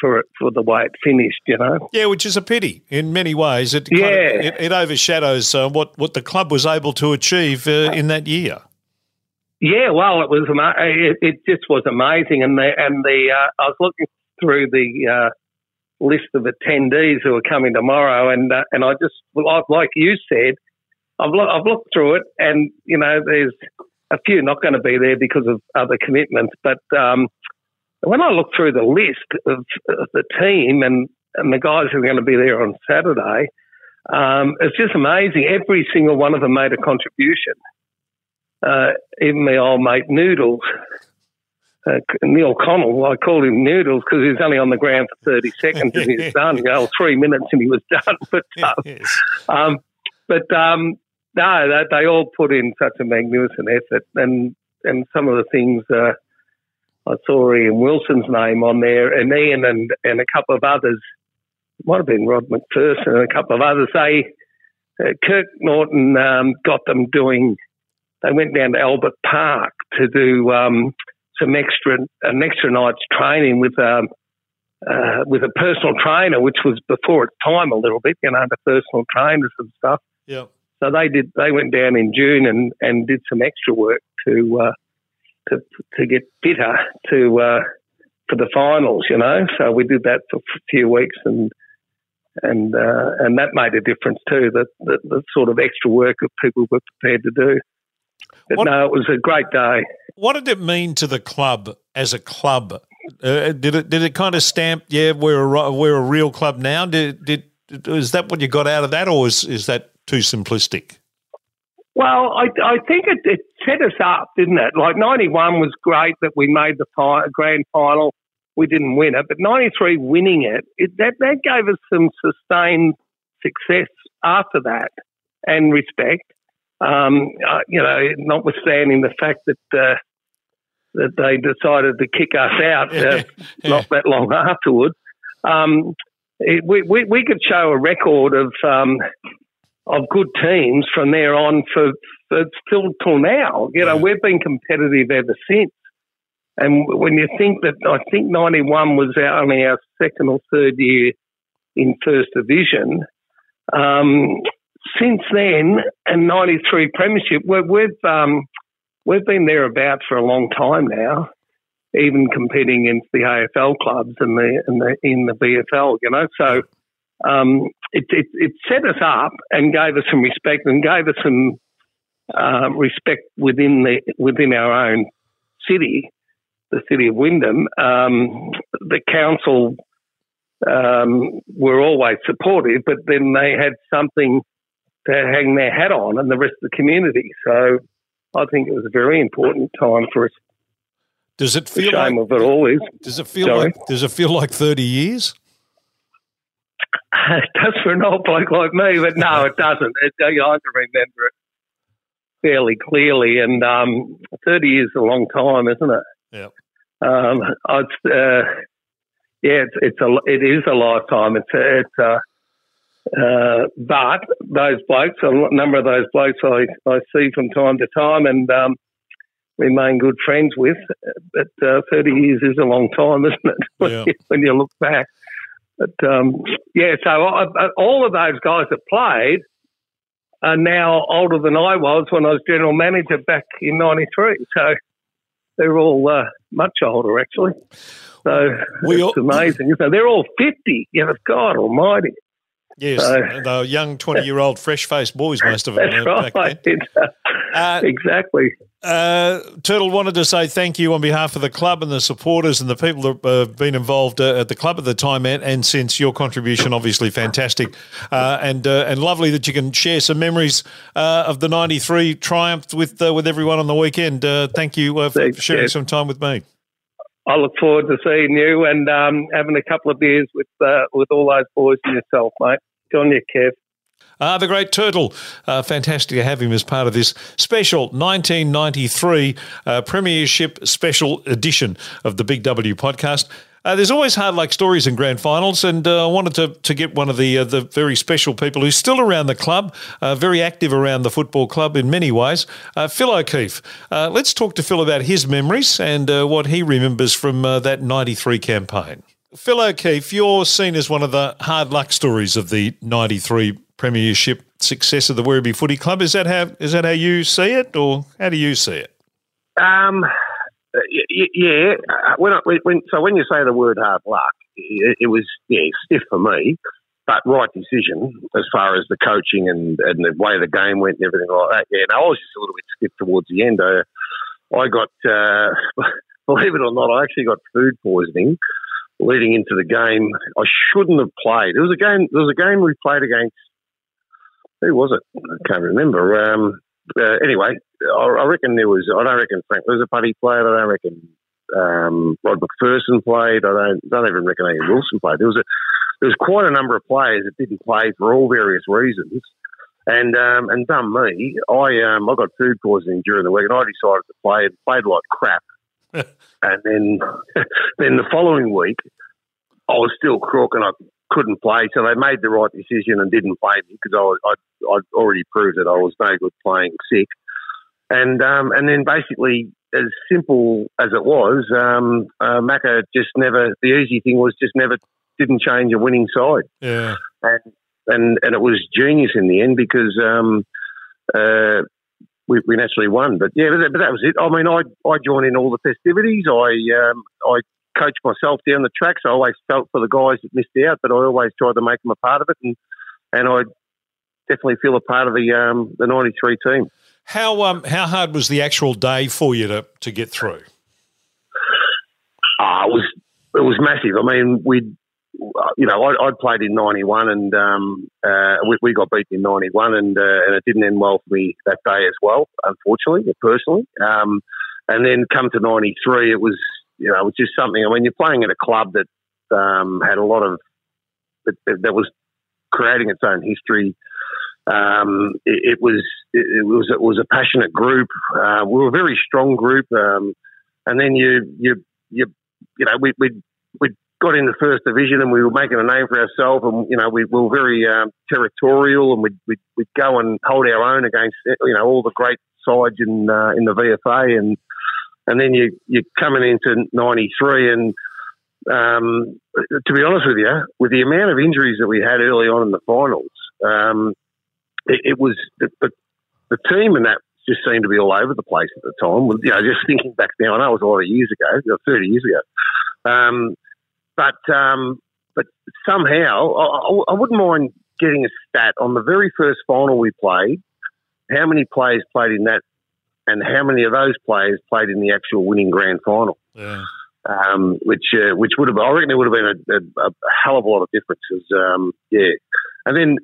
for for the way it finished, you know. Yeah, which is a pity in many ways. It Yeah. of, it, it overshadows uh, what what the club was able to achieve uh, in that year. Yeah, well, it was it, it just was amazing, and the and the uh, I was looking through the uh, list of attendees who are coming tomorrow, and uh, and I just like, like you said, I've lo- I've looked through it, and you know, there's a few not going to be there because of other commitments, but um, when I look through the list of, of the team and and the guys who are going to be there on Saturday, um, it's just amazing. Every single one of them made a contribution uh, even my old mate Noodles, uh, Neil Connell, I called him Noodles because he was only on the ground for 30 seconds and he was done. Oh, three minutes and he was done. But, Yes. um, but um, no, they, they all put in such a magnificent effort. And, and some of the things uh, I saw Ian Wilson's name on there and Ian and, and a couple of others, It might have been Rod McPherson and a couple of others, they, uh, Kirk Norton um, got them doing they went down to Albert Park to do um, some extra an extra night's training with um, uh, with a personal trainer, which was before its time a little bit, you know, the personal trainers and stuff. Yeah. So they did. They went down in June and, and did some extra work to uh, to to get fitter to uh, for the finals. You know, so we did that for a few weeks and. And uh, and that made a difference too. That the, the sort of extra work that people were prepared to do. But What- no, it was a great day. What did it mean to the club as a club? Uh, did it did it kind of stamp? Yeah, we're a we're a real club now. Did did is that what you got out of that, or is is that too simplistic? Well, I, I think it, it set us up, didn't it? Like 91 was great that we made the fi- grand final. We didn't win it, but 93 winning it, it that, that gave us some sustained success after that and respect. Um, uh, you know, notwithstanding the fact that uh, that they decided to kick us out uh, not that long afterwards. Um, it, we, we, we could show a record of um, of good teams from there on for, for still till now. You know, we've been competitive ever since. And when you think that, I think 91 was our, only our second or third year in First Division. Um, since then, and 93 Premiership, we we've, um, we've been thereabouts for a long time now, even competing against the AFL clubs and the, and the in the VFL, you know. So um, it, it, it set us up and gave us some respect and gave us some uh, respect within the within our own city, the city of Wyndham. Um, the council um, were always supportive, but then they had something to hang their hat on, and the rest of the community. So I think it was a very important time for us. Does it The feel like shame of it all is does it feel Sorry? like does it feel like thirty years? it does for an old bloke like me, but no, it doesn't. It, I can remember it fairly clearly, and um, 30 years is a long time, isn't it? Yeah. Um, it's, uh, yeah, it's, it's a, it is a lifetime. It's, a, it's a, uh, but those blokes, a number of those blokes I, I see from time to time and um, remain good friends with. But uh, 30 years is a long time, isn't it? When, Yeah. you, when you look back. But um, yeah, so I, I, all of those guys that played are now older than I was when I was general manager back in '93. So they're all uh, much older, actually. So We it's all- amazing. So they're all 50. You know, God Almighty. Yes, So- the young twenty-year-old fresh-faced boys, most of them. That's uh, right. back then. Uh, exactly. Uh, Turtle wanted to say thank you on behalf of the club and the supporters and the people that have been involved uh, at the club at the time and, and since. Your contribution, obviously, fantastic uh, and uh, and lovely that you can share some memories uh, of the '93 triumph with uh, with everyone on the weekend. Uh, thank you uh, for Thanks, sharing Jeff. some time with me. I look forward to seeing you and um, having a couple of beers with uh, with all those boys and yourself, mate. on you, Kev. Ah, the great Turtle. Uh, fantastic to have him as part of this special 1993 uh, Premiership Special Edition of the Big W podcast. Uh, there's always hard luck stories in grand finals, and uh, I wanted to, to get one of the uh, the very special people who's still around the club, very active around the football club in many ways. Phil O'Keefe. Let's talk to Phil about his memories and what he remembers from that '93 campaign. Phil O'Keefe, you're seen as one of the hard luck stories of the '93 Premiership success of the Werribee Footy Club. Is that how is that how you see it, or how do you see it? Um, yeah. Uh, when, I, when so when you say the word hard luck, it, was yeah stiff for me, but right decision as far as the coaching and, and the way the game went and everything like that. Yeah, I was just a little bit stiff towards the end. I, I got uh, believe it or not, I actually got food poisoning leading into the game. I shouldn't have played. It was a game. There was a game we played against who was it? I can't remember. Um, uh, anyway, I, I, reckon there was. I don't reckon Frank Lizaputty played. I don't reckon um, Rod McPherson played. I don't. Don't even reckon Ian Wilson played. There was a. There was quite a number of players that didn't play for all various reasons. And um, and dumb me, I um, I got food poisoning during the week, and I decided to play and played like crap. and then then the following week, I was still crook, and I couldn't play, so they made the right decision and didn't play me because I I'd, I'd, already proved that I was no good playing sick, and um, and then basically as simple as it was, um, uh, Macca just never. The easy thing was just never didn't change a winning side. Yeah, and and and it was genius in the end because. Um, uh, we, we naturally won, but yeah, but that, but that was it. I mean, I I joined in all the festivities. I um, I coach myself down the track, so I always felt for the guys that missed out, but I always tried to make them a part of it, and and I definitely feel a part of the um, the '93 team. How um how hard was the actual day for you to to get through? Uh, it was it was massive. I mean, we you know, I, would played in '91, and um, uh, we, we, got beaten in '91, and uh, and it didn't end well for me that day as well, unfortunately, personally. Um, and then come to '93, it was you know, which is something. I mean, you're playing at a club that um, had a lot of that, that, was creating its own history. Um, it, it, was it, was it was a passionate group. Uh, we were a very strong group, um, and then you you you you know we we we got in the first division and we were making a name for ourselves, and you know we, we were very um, territorial, and we'd, we'd, we'd go and hold our own against you know all the great sides in uh, in the VFA and and then you you're coming into '93, and um, to be honest with you, with the amount of injuries that we had early on in the finals, um, it, it, was the, the, team and that just seemed to be all over the place at the time. You know, just thinking back now, I know it was a lot of years ago, you know, 30 years ago. Um, but um, but somehow, I, I, wouldn't mind getting a stat on the very first final we played. How many players played in that and how many of those players played in the actual winning grand final? Yeah. Um, which uh, which would have I reckon it would have been a, a, a hell of a lot of differences. Um, yeah, and then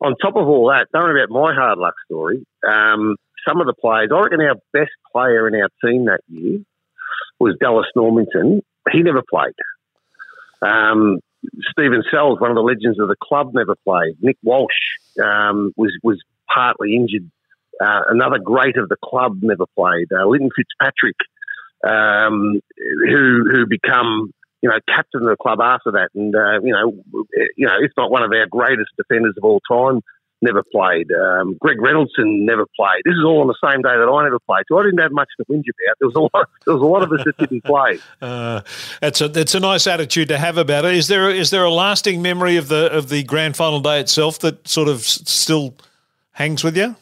on top of all that, don't worry about my hard luck story. Um, some of the players, I reckon our best player in our team that year was Dallas Normington. He never played. Um, Stephen Sells, one of the legends of the club, never played. Nick Walsh um, was was partly injured uh, another great of the club never played. Uh, Linton Fitzpatrick, um, who who become you know captain of the club after that, and uh, you know you know if not one of our greatest defenders of all time, never played. Um, Greg Reynoldson never played. This is all on the same day that I never played, so I didn't have much to whinge about. There was a lot. There was a lot of us that didn't play. Uh, that's a that's a nice attitude to have about it. Is there is there a lasting memory of the of the grand final day itself that sort of still hangs with you?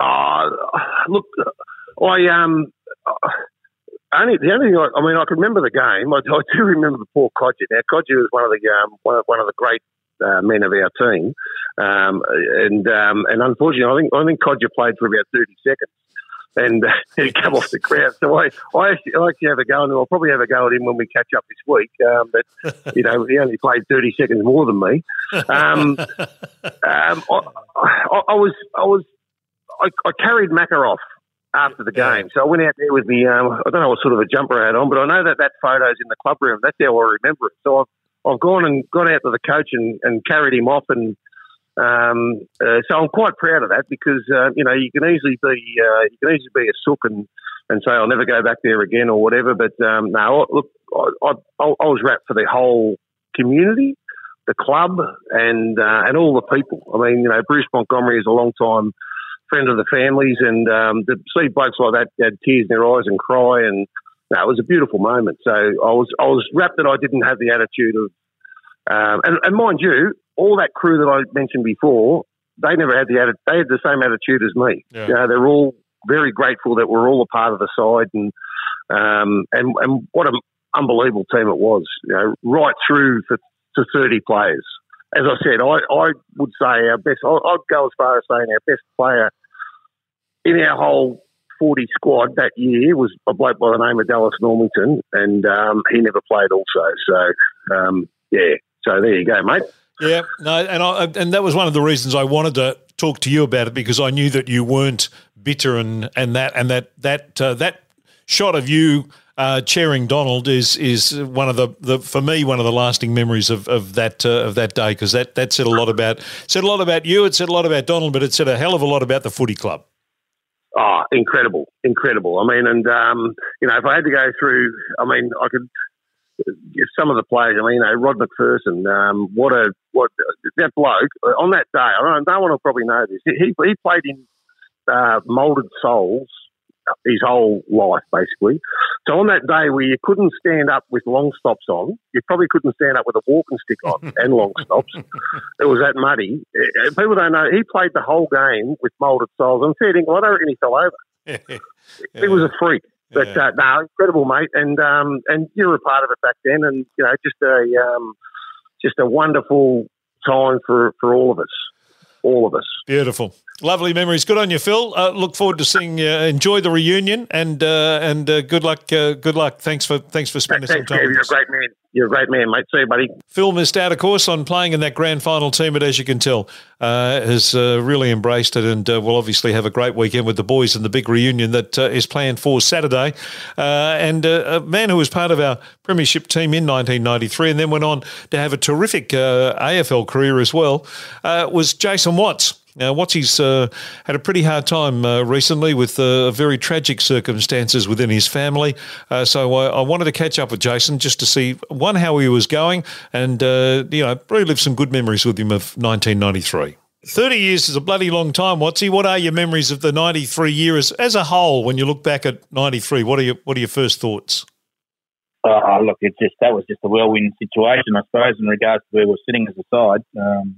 Uh, look, I um. Only the only thing I, I mean, I can remember the game. I, I do remember the poor Codger. Now, Codger was one of the um, one, of, one of the great uh, men of our team, um, and um, and unfortunately, I think I think Codger played for about thirty seconds, and uh, he come off the crowd. So I, I actually, I actually have a go, and I'll probably have a go at him when we catch up this week. Um, but you know, he only played thirty seconds more than me. Um, um, I, I, I was I was I, I carried Macca off after the game. So I went out there with the, um, I don't know what sort of a jumper I had on, but I know that that photo's in the club room. That's how I remember it. So I've, I've gone and got out to the coach and, and carried him off and, Um, uh, so I'm quite proud of that because uh, you know you can easily be uh, you can easily be a sook and, and say I'll never go back there again or whatever. But um, no, look, I, I, I was wrapped for the whole community, the club, and uh, and all the people. I mean, you know, Bruce Montgomery is a long time friend of the families, and um, to see blokes like that had tears in their eyes and cry, and no, it was a beautiful moment. So I was I was wrapped that I didn't have the attitude of, um, and, and mind you, all that crew that I mentioned before, they never had the atti- they had the same attitude as me. Yeah. You know, they're all very grateful that we're all a part of the side, and um, and and what an unbelievable team it was. You know, right through for, to thirty players. As I said, I, I would say our best. I- I'd go as far as saying our best player in our whole 40 squad that year was a bloke by the name of Dallas Normington, and um, he never played also. So, um, yeah, so there you go, mate. Yeah, no, and I, and that was one of the reasons I wanted to talk to you about it because I knew that you weren't bitter and and that and that that uh, that shot of you uh, chairing Donald is is one of the, the for me one of the lasting memories of of that uh, of that day because that that said a lot about said a lot about you, it said a lot about Donald, but it said a hell of a lot about the footy club. Oh, incredible, incredible. I mean, and um, you know, if I had to go through, I mean, I could. Some of the players, I mean, you know, Rod McPherson, um, what a what that bloke on that day. I don't, know, no one will probably know this. He he played in uh, molded soles his whole life, basically. So on that day where you couldn't stand up with long stops on, you probably couldn't stand up with a walking stick on and long stops. It was that muddy. Uh, People don't know he played the whole game with molded soles. I'm fair dinkum, I don't reckon he fell over. He was a freak. But Yeah. uh, no, incredible, mate, and um, and you were a part of it back then, and you know, just a um, just a wonderful time for, for all of us, all of us. Beautiful, lovely memories. Good on you, Phil. Uh, look forward to seeing. you. enjoy the reunion and uh, and uh, good luck. Uh, good luck. Thanks for thanks for spending some Thanks, time. Kev. with You're a great man. You're a great man, mate. See you, buddy. Phil missed out, of course, on playing in that grand final team, but as you can tell, uh, has uh, really embraced it and uh, will obviously have a great weekend with the boys and the big reunion that uh, is planned for Saturday. Uh, and uh, a man who was part of our premiership team in 1993 and then went on to have a terrific uh, AFL career as well uh, was Jason Watts. Now, Wattsy's uh, had a pretty hard time uh, recently with uh, very tragic circumstances within his family. Uh, so I, I wanted to catch up with Jason just to see, one, how he was going and, uh, you know, relive some good memories with him of 1993. 30 years is a bloody long time, Wattsy. What are your memories of the 93 year as, as a whole when you look back at 93? What are your, what are your first thoughts? Uh, look, it's just that was just a whirlwind situation, I suppose, in regards to where we're sitting as a side. Um,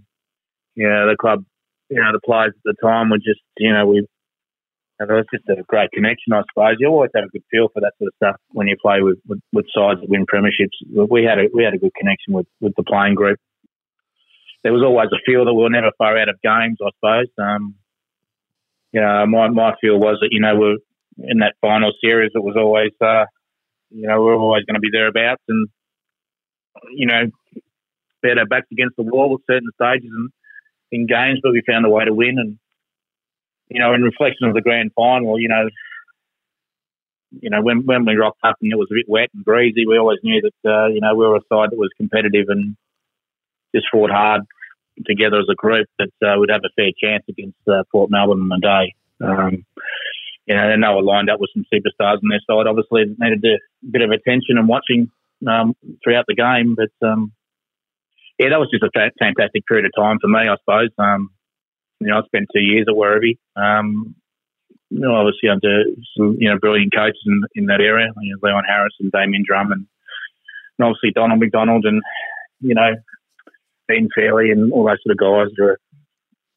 you know, the club, you know, the players at the time were just, you know, we. It was just a great connection, I suppose. You always have a good feel for that sort of stuff when you play with, with, with sides that win premierships. We had a we had a good connection with, with the playing group. There was always a feel that we were never far out of games, I suppose. Um, you know, my my feel was that you know we're in that final series. It was always uh, you know, we're always going to be thereabouts and, you know, we had our backs against the wall at certain stages and in games, but we found a way to win. And, you know, in reflection of the grand final, you know, you know, when, when we rocked up and it was a bit wet and breezy, we always knew that, uh, you know, we were a side that was competitive and just fought hard together as a group that uh, we'd have a fair chance against uh, Port Melbourne on the day. Um, you know, and they were lined up with some superstars on their side. Obviously, needed a bit of attention and watching um, throughout the game. But um, yeah, that was just a fa- fantastic period of time for me, I suppose. Um, you know, I spent two years at Werribee. Um, you know, obviously under some you know brilliant coaches in, in that area, you know, Leon Harris and Damian Drum, and, and obviously Donald McDonald, and you know, Ben Fairley, and all those sort of guys that are,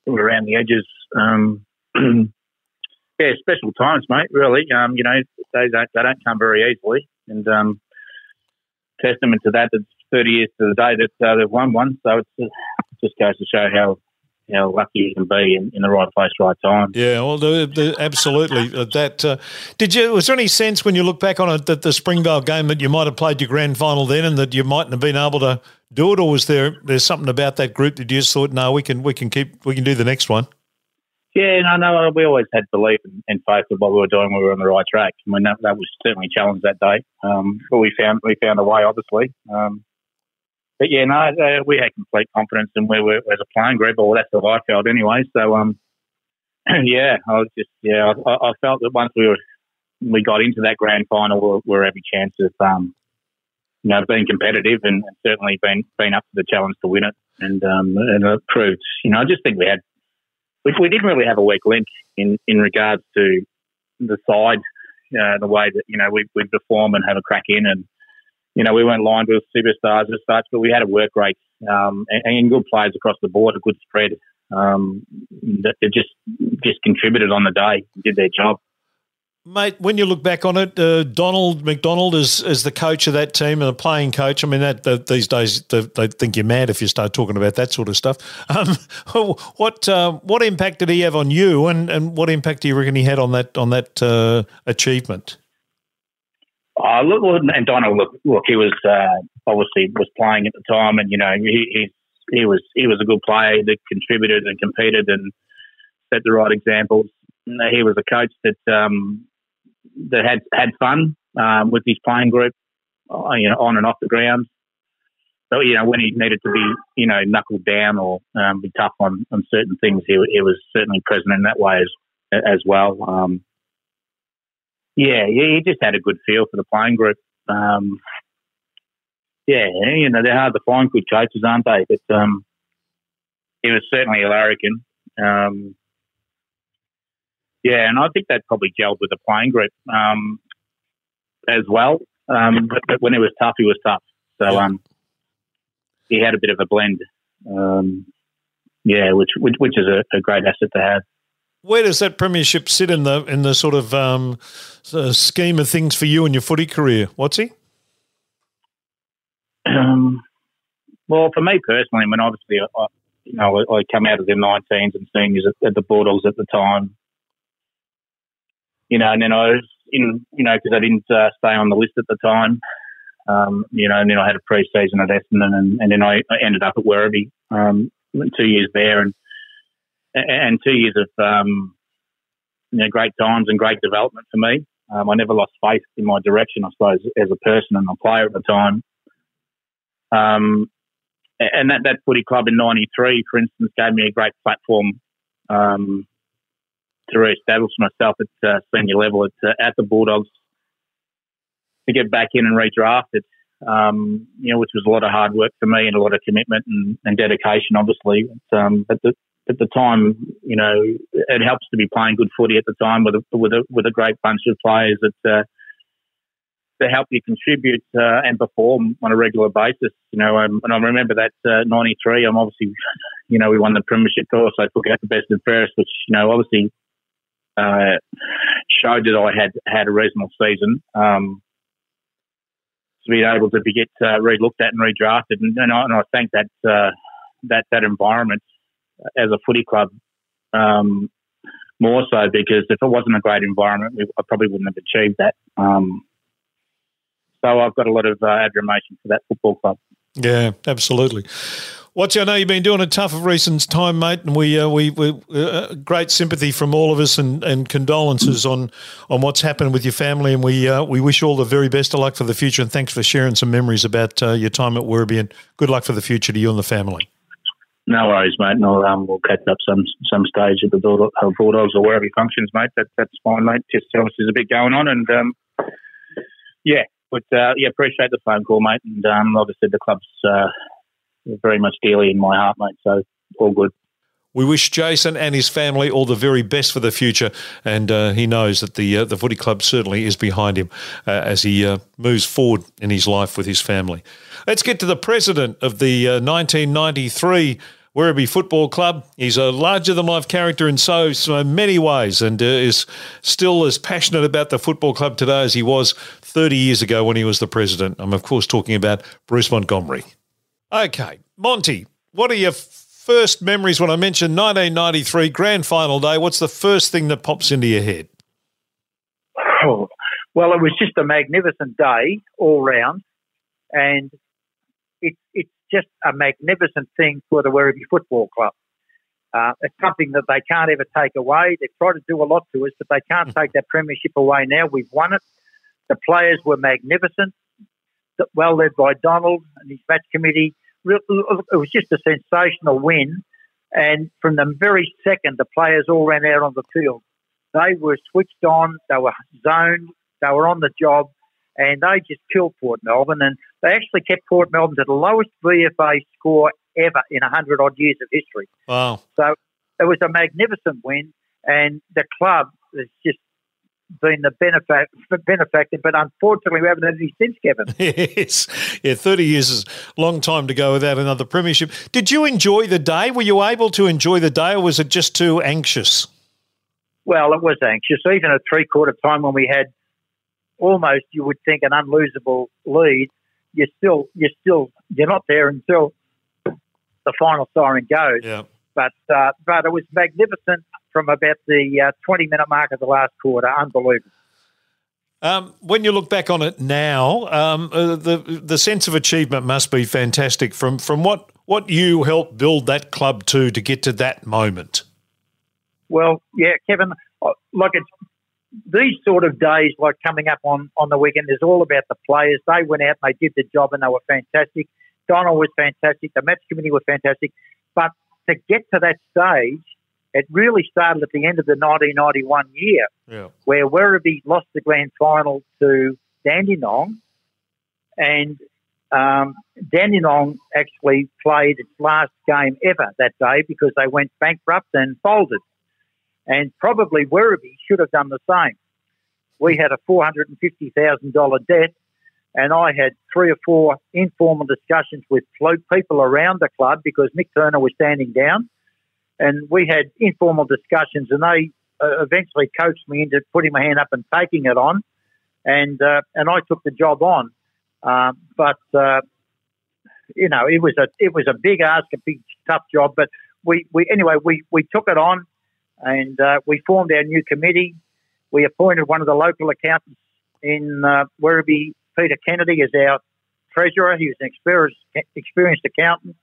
around the edges. Um, yeah, special times, mate. Really, um, you know, they don't they don't come very easily, and um, testament to that. It's thirty years to the day that uh, they've won one, so it's, it just goes to show how how lucky you can be in, in the right place, right time. Yeah, well, the, the, absolutely. Uh, That uh, did you? Was there any sense when you look back on it that the Springvale game that you might have played your grand final then, and that you mightn't have been able to do it, or was there there's something about that group that you just thought, no, we can we can keep we can do the next one? Yeah, no, no, we always had belief and, and faith that what we were doing, we were on the right track. I mean, that, that was certainly challenged that day, um, but we found we found a way, obviously. Um, but yeah, no, uh, we had complete confidence in where we're as a playing group, or that's what I felt anyway. So, um, yeah, I was just yeah, I, I, felt that once we were we got into that grand final, we were every chance of um, you know being competitive and, certainly being being up to the challenge to win it, and um, and it proved. You know, I just think we had we, we didn't really have a weak link in in regards to the side, uh, the way that you know we we perform and have a crack in and you know, we weren't lined with superstars as such, but we had a work rate um, and, and, good players across the board, a good spread um, that just just contributed on the day, did their job. Mate, when you look back on it, uh, Donald McDonald is, is the coach of that team and the playing coach. I mean, that, that these days they, they, think you're mad if you start talking about that sort of stuff. Um, what uh, what impact did he have on you, and, and what impact do you reckon he had on that on that uh, achievement? Uh, look, and Donald, look, look, he was uh, obviously was playing at the time, and you know he, he he was he was a good player that contributed and competed and set the right examples. He was a coach that um, that had had fun um, with his playing group, uh, you know, on and off the ground. So you know when he needed to be you know knuckled down or um, be tough on, on certain things, he, he was certainly present in that way as as well. Um, yeah, he just had a good feel for the playing group. Um, yeah, you know, they're hard to find good coaches, aren't they? But um, he was certainly a larrikin. Um, yeah, and I think that probably gelled with the playing group um, as well. Um, but, but, when it was tough, he was tough. So um, he had a bit of a blend. Um, yeah, which, which, which is a, a great asset to have where does that premiership sit in the in the sort of um, scheme of things for you and your footy career? What's he? Um, well, for me personally, I mean, obviously, I, you know, I, come out of the 19s and seniors at, at the Bulldogs at the time. You know, and then I was in, you know, because I didn't uh, stay on the list at the time. Um, you know, and then I had a pre-season at Essendon, and, and then I, I ended up at Werribee, um, two years there, and and two years of um, you know, great times and great development for me. Um, I never lost faith in my direction, I suppose, as a person and a player at the time. Um, and that, that footy club in '93, for instance, gave me a great platform um, to re-establish myself at uh, senior level at, uh, at the Bulldogs to get back in and redrafted. Um, you know, which was a lot of hard work for me and a lot of commitment and, and dedication, obviously. But, um, but the, at the time, you know, it helps to be playing good footy at the time with a, with a, with a great bunch of players that, uh, that help you contribute uh, and perform on a regular basis. You know, um, and I remember that uh, '93. I'm obviously, you know, we won the premiership toss. So I took out the best and fairest, which you know, obviously uh, showed that I had had a reasonable season. Um, to be able to be get uh, re-looked at and redrafted, and, and, I, and I thank that uh, that that environment as a footy club um, more so because if it wasn't a great environment, I probably wouldn't have achieved that. Um, so I've got a lot of uh, admiration for that football club. Yeah, absolutely. What's I know you've been doing a tough of recent time, mate, and we uh, we, we uh, great sympathy from all of us and, and condolences on on what's happened with your family, and we uh, we wish all the very best of luck for the future, and thanks for sharing some memories about uh, your time at Werribee, and good luck for the future to you and the family. No worries, mate. Um, we'll catch up some some stage at the Bulldogs or wherever he functions, mate. That, that's fine, mate. Just obviously there's a bit going on, and um, yeah, but uh, yeah, appreciate the phone call, mate. And um, obviously the club's uh, very much dearly in my heart, mate. So all good. We wish Jason and his family all the very best for the future, and uh, he knows that the uh, the footy club certainly is behind him uh, as he uh, moves forward in his life with his family. Let's get to the president of the 1993 uh, Werribee Football Club. He's a larger than life character in so, so many ways and uh, is still as passionate about the football club today as he was 30 years ago when he was the president. I'm, of course, talking about Bruce Montgomery. Okay, Monty, what are your first memories when I mention 1993 grand final day? What's the first thing that pops into your head? Oh, well, it was just a magnificent day all round. And it, it's just a magnificent thing for the Werribee Football Club. Uh, it's something that they can't ever take away. They've tried to do a lot to us, but they can't take that premiership away now. We've won it. The players were magnificent, well led by Donald and his match committee. it was just a sensational win. And from the very second, the players all ran out on the field. They were switched on, they were zoned, they were on the job, and they just killed Port Melbourne. And they actually kept Port Melbourne to the lowest VFA score ever in 100 odd years of history. Wow. So it was a magnificent win, and the club has just been the benefac- benefactor, but unfortunately we haven't had any since, Kevin. yes. Yeah, 30 years is a long time to go without another premiership. Did you enjoy the day? Were you able to enjoy the day, or was it just too anxious? Well, it was anxious. Even at three quarter time when we had almost, you would think, an unlosable lead, you're still, you're still, you're not there until the final siren goes. Yeah. But uh, but it was magnificent from about the uh, 20 minute mark of the last quarter. Unbelievable. Um, when you look back on it now, um, uh, the the sense of achievement must be fantastic. From from what what you helped build that club to to get to that moment. Well, yeah, Kevin. uh, Like it's these sort of days, like coming up on on the weekend, is all about the players. They went out and they did the job, and they were fantastic. Donald was fantastic. The match committee were fantastic. But to get to that stage, it really started at the end of the 1991 year, Yeah. where Werribee lost the grand final to Dandenong, and um, Dandenong actually played its last game ever that day because they went bankrupt and folded. And probably Werribee should have done the same. We had a $450,000 debt, and I had three or four informal discussions with people around the club because Mick Turner was standing down. And we had informal discussions, and they uh, eventually coached me into putting my hand up and taking it on. And, uh, and I took the job on. Um, but, uh, you know, it was a it was a big ask, a big tough job. But we, we anyway we, we took it on, and uh, we formed our new committee. We appointed one of the local accountants in uh, Werribee, Peter Kennedy, as our treasurer. He was an experienced experienced accountant.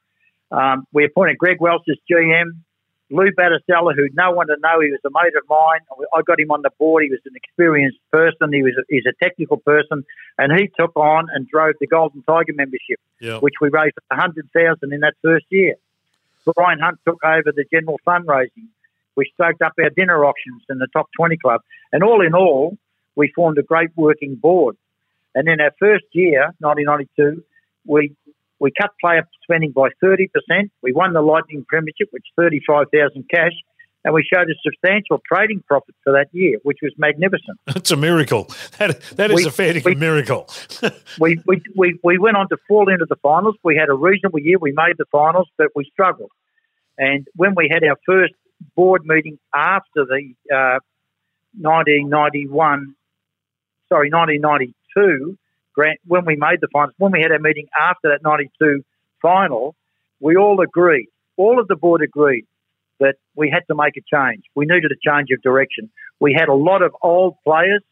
Um, we appointed Greg Welsh as GM. Lou Battisella, who no one to know, he was a mate of mine. I got him on the board. He was an experienced person. He was a, he's a technical person, and he took on and drove the Golden Tiger membership, Yeah. which we raised a hundred thousand in that first year. Brian Hunt took over the general fundraising. We stoked up our dinner auctions in the top twenty club, and all in all, we formed a great working board. And in our first year, 1992, we we cut player spending by 30%. We won the Lightning Premiership, which 35,000 cash, and we showed a substantial trading profit for that year, which was magnificent. It's a miracle. That that is We- a fair we- miracle. we, we, we, we went on to fall into the finals. We had a reasonable year. We made the finals, but we struggled. And when we had our first board meeting after the uh, 1991, sorry, 1992, grant, when we made the finals, when we had our meeting after that 92 final, we all agreed, all of the board agreed that we had to make a change. We needed a change of direction. We had a lot of old players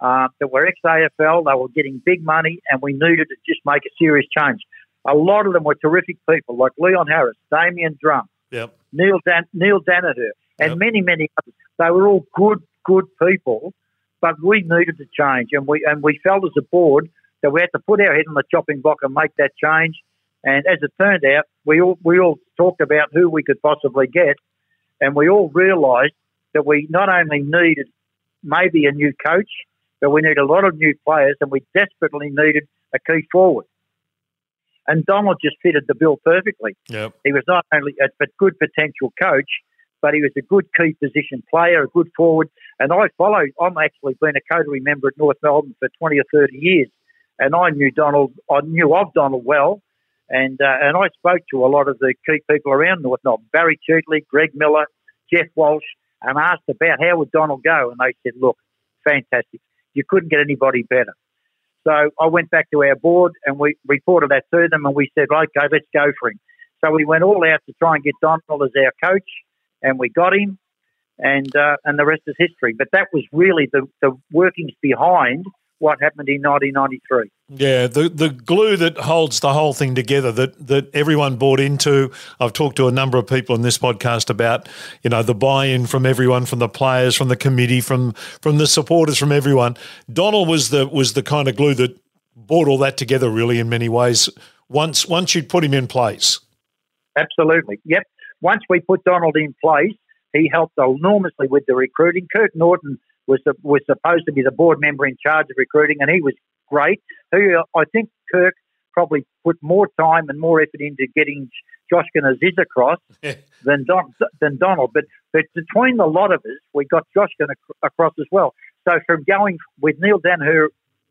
uh, that were ex AFL. They were getting big money, and we needed to just make a serious change. A lot of them were terrific people, like Leon Harris, Damian Drum, Yep. Neil Dan- Neil Daniher, and Yep. many many others. They were all good good people, but we needed to change, and we and we felt as a board that we had to put our head on the chopping block and make that change. And as it turned out, we all we all talked about who we could possibly get, and we all realised that we not only needed maybe a new coach, but we needed a lot of new players, and we desperately needed a key forward. And Donald just fitted the bill perfectly. Yep. He was not only a but good potential coach, but he was a good key position player, a good forward. And I followed. I'm actually been a coterie member at North Melbourne for 20 or 30 years, and I knew Donald. I knew of Donald well, and uh, and I spoke to a lot of the key people around North Melbourne, Barry Cheatley, Greg Miller, Jeff Walsh, and asked about how would Donald go, and they said, "Look, fantastic. You couldn't get anybody better." So I went back to our board and we reported that to them, and we said, "Okay, let's go for him." So we went all out to try and get Donald as our coach, and we got him, and uh, and the rest is history. But that was really the, the workings behind what happened in 1993. Yeah, the the glue that holds the whole thing together that that everyone bought into. I've talked to a number of people in this podcast about, you know, the buy-in from everyone, from the players, from the committee, from from the supporters, from everyone. Donald was the was the kind of glue that brought all that together really in many ways once once you'd put him in place. Absolutely. Yep. Once we put Donald in place, he helped enormously with the recruiting. Kirk Norton was the, was supposed to be the board member in charge of recruiting, and he was great. Who uh, I think Kirk probably put more time and more effort into getting Josh Aziz across than Don, than Donald. But but between the lot of us, we got Josh across as well. So from going with Neil Daniher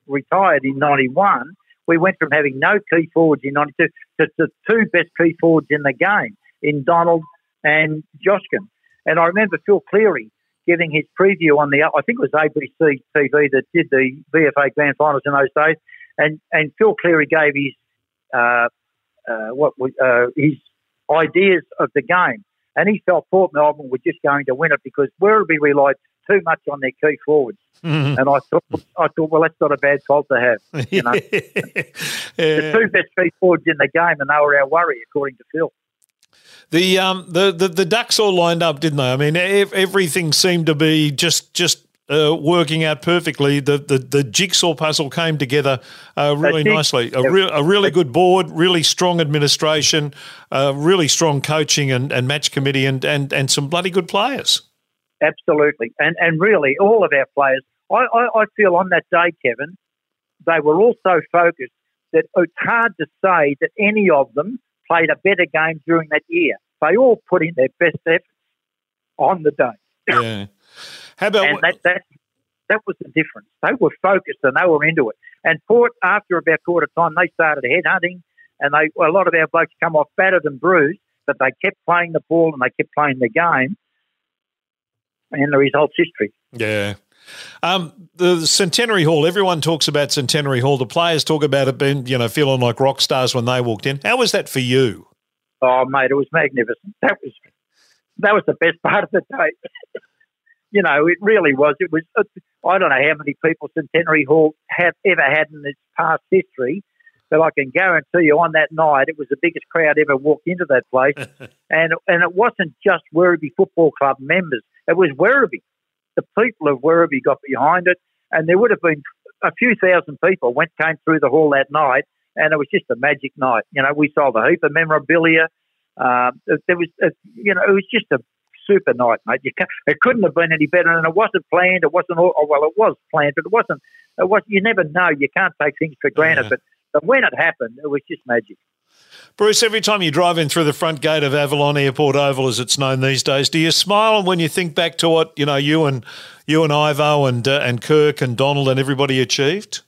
retired in '91, we went from having no key forwards in '92 to the two best key forwards in the game in Donald and Joshkin. And I remember Phil Cleary giving his preview on the, I think it was ABC TV that did the VFA Grand Finals in those days, and and Phil Cleary gave his uh, uh, what uh, his ideas of the game, and he felt Port Melbourne were just going to win it because Werribee relied too much on their key forwards, mm-hmm. and I thought I thought well that's not a bad fault to have, you know. yeah. The two best key forwards in the game, and they were our worry according to Phil. The um the, the the ducks all lined up, didn't they? I mean, everything seemed to be just just uh, working out perfectly. The, the the jigsaw puzzle came together uh, really nicely. A, re- a really good board, really strong administration, uh, really strong coaching and, and match committee, and, and and some bloody good players. Absolutely, and and really all of our players. I, I, I feel on that day, Kevin, they were all so focused that it's hard to say that any of them played a better game during that year. They all put in their best efforts on the day. Yeah. How about and that, that that was the difference. They were focused and they were into it. And Port, after about quarter time, they started headhunting, and they a lot of our blokes come off battered and bruised, but they kept playing the ball and they kept playing the game, and the results history. Yeah. Um, the Centenary Hall. Everyone talks about Centenary Hall. The players talk about it being, you know, feeling like rock stars when they walked in. How was that for you? Oh, mate, it was magnificent. That was that was the best part of the day. you know, it really was. It was. Uh, I don't know how many people Centenary Hall have ever had in its past history, but I can guarantee you, on that night, it was the biggest crowd ever walked into that place, and and it wasn't just Werribee Football Club members. It was Werribee the people of Werribee got behind it, and there would have been a few thousand people went came through the hall that night, and it was just a magic night. You know, we sold a heap of memorabilia. Um, there was, a, you know, it was just a super night, mate. You it couldn't have been any better, and it wasn't planned. It wasn't, all, oh, well, it was planned, but it wasn't. It was. You never know. You can't take things for granted, yeah. but, but when it happened, it was just magic. Bruce, every time you drive in through the front gate of Avalon Airport Oval, as it's known these days, do you smile when you think back to what you know you and you and Ivo and uh, and Kirk and Donald and everybody achieved?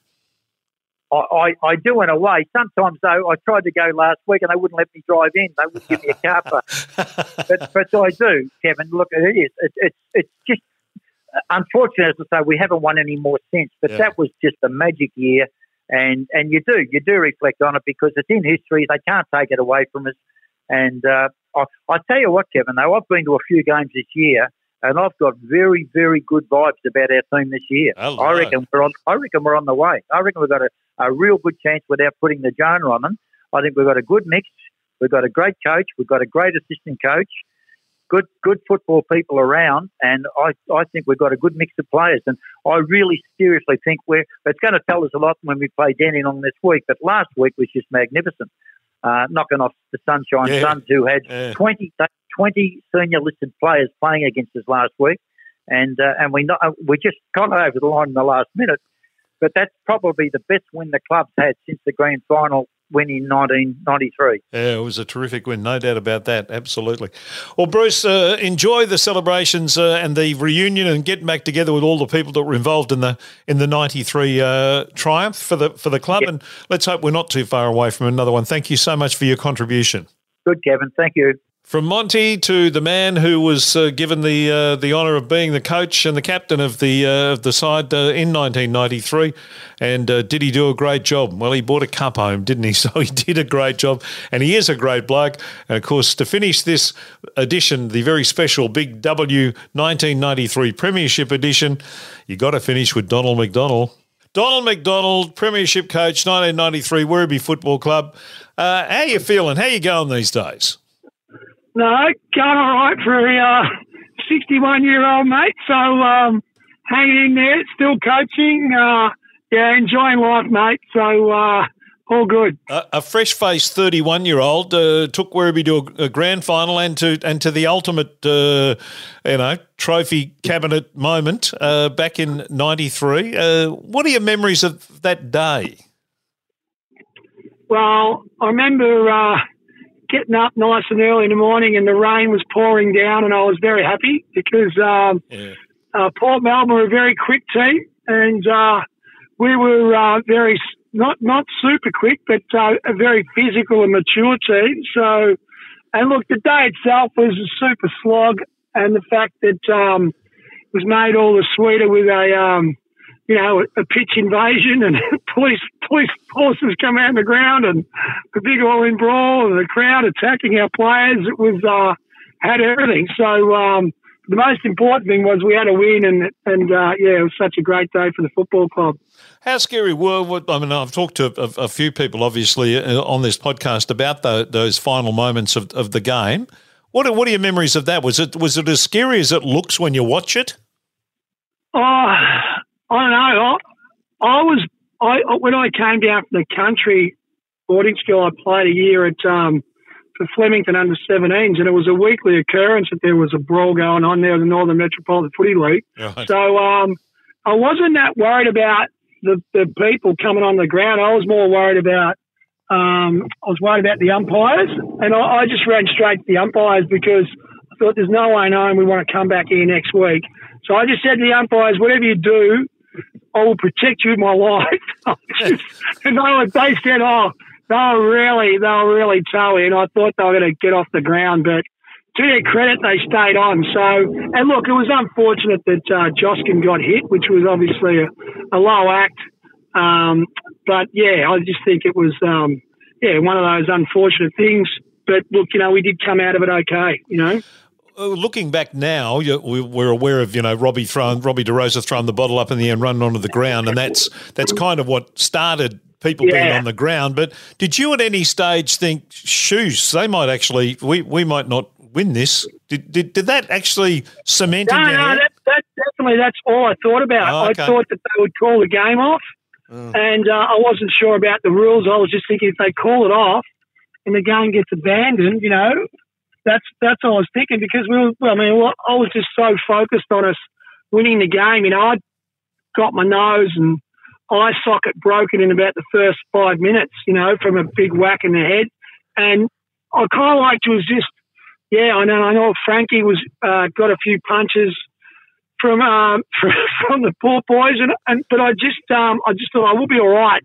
I, I, I, do in a way. Sometimes though, I tried to go last week and they wouldn't let me drive in. They wouldn't give me a car but but I do, Kevin. Look, it is. It, it, it's just unfortunate as I say we haven't won any more since. But yeah. that was just a magic year and and you do you do reflect on it because it's in history. They can't take it away from us. And uh, I, I tell you what, Kevin, though I've been to a few games this year, and I've got very very good vibes about our team this year. I reckon we're on. I reckon we're on the way. I reckon we've got a, a real good chance without putting the Jonah on them. I think we've got a good mix. We've got a great coach. We've got a great assistant coach good good football people around, and I, I think we've got a good mix of players. And I really seriously think we're it's going to tell us a lot when we play Dandenong this week. But last week was just magnificent, uh, knocking off the Sunshine yeah. Suns, who had yeah. 20, 20 senior listed players playing against us last week, and uh, and we not, uh, we just got over the line in the last minute. But that's probably the best win the club's had since the grand final win in 1993. Yeah, it was a terrific win, no doubt about that. Absolutely. Well, Bruce, uh, enjoy the celebrations uh, and the reunion, and getting back together with all the people that were involved in the in the '93 uh, triumph for the for the club. Yep. And let's hope we're not too far away from another one. Thank you so much for your contribution. Good, Kevin. Thank you. From Monty to the man who was uh, given the uh, the honour of being the coach and the captain of the uh, of the side uh, in 1993, and uh, did he do a great job? Well, he brought a cup home, didn't he? So he did a great job, and he is a great bloke. And of course, to finish this edition, the very special Big W 1993 Premiership edition, you got to finish with Donald McDonald. Donald McDonald, Premiership coach, 1993 Werribee Football Club. Uh, how you feeling? How you going these days? No, going all right for a 61 year old mate. So um, hanging in there, still coaching. Uh, yeah, enjoying life, mate. So uh, all good. A, a fresh-faced 31-year-old uh, took Werribee to a, a, grand final and to and to the ultimate, uh, you know, trophy cabinet moment uh, back in '93. Uh, what are your memories of that day? Well, I remember uh, getting up nice and early in the morning, and the rain was pouring down, and I was very happy because um, yeah. Uh, Port Melbourne were a very quick team, and we were very not not super quick, but uh, a very physical and mature team. So, and look, the day itself was a super slog, and the fact that um, it was made all the sweeter with a um, you know a pitch invasion and police police forces come out on the ground and the big all in brawl and the crowd attacking our players. It was uh, had everything. So. Um, the most important thing was we had a win, and and uh, yeah, it was such a great day for the football club. How scary were? I mean, I've talked to a, a few people, obviously, uh, on this podcast about the, those final moments of, of the game. What are, what are your memories of that? Was it was it as scary as it looks when you watch it? Oh, I don't know. I, I was I when I came down from the country boarding school. I played a year at um, for Flemington under 17s, and it was a weekly occurrence that there was a brawl going on there in the Northern Metropolitan Footy League. Right. So um, I wasn't that worried about the, the people coming on the ground. I was more worried about um, I was worried about the umpires, and I, I just ran straight to the umpires because I thought there's no way knowing we want to come back here next week. So I just said to the umpires, whatever you do, I will protect you my life. and they, were, they said, oh, they were really, they were really toughy, and I thought they were going to get off the ground, but to their credit, they stayed on. So, and look, it was unfortunate that uh, Joskin got hit, which was obviously a, a low act. Um, but yeah, I just think it was, um, yeah, one of those unfortunate things. But look, you know, we did come out of it okay, you know looking back now, we're aware of you know Robbie throwing Robbie DeRosa throwing the bottle up in the air and running onto the ground, and that's that's kind of what started people yeah. being on the ground. But did you at any stage think, shoes, they might actually, we, we might not win this? Did, did, did that actually cement no, in No, that, that, definitely, that's all I thought about. Oh, okay. I thought that they would call the game off. Oh. And uh, I wasn't sure about the rules. I was just thinking if they call it off and the game gets abandoned, you know, that's that's all I was thinking because we were, I mean, I was just so focused on us winning the game. You know, I got my nose and eye socket broken in about the first five minutes, you know, from a big whack in the head. And I kind of like to was just, yeah, I know, I know Frankie was, uh, got a few punches from, um, from the Port boys. And, and, but I just, um, I just thought I will be all right.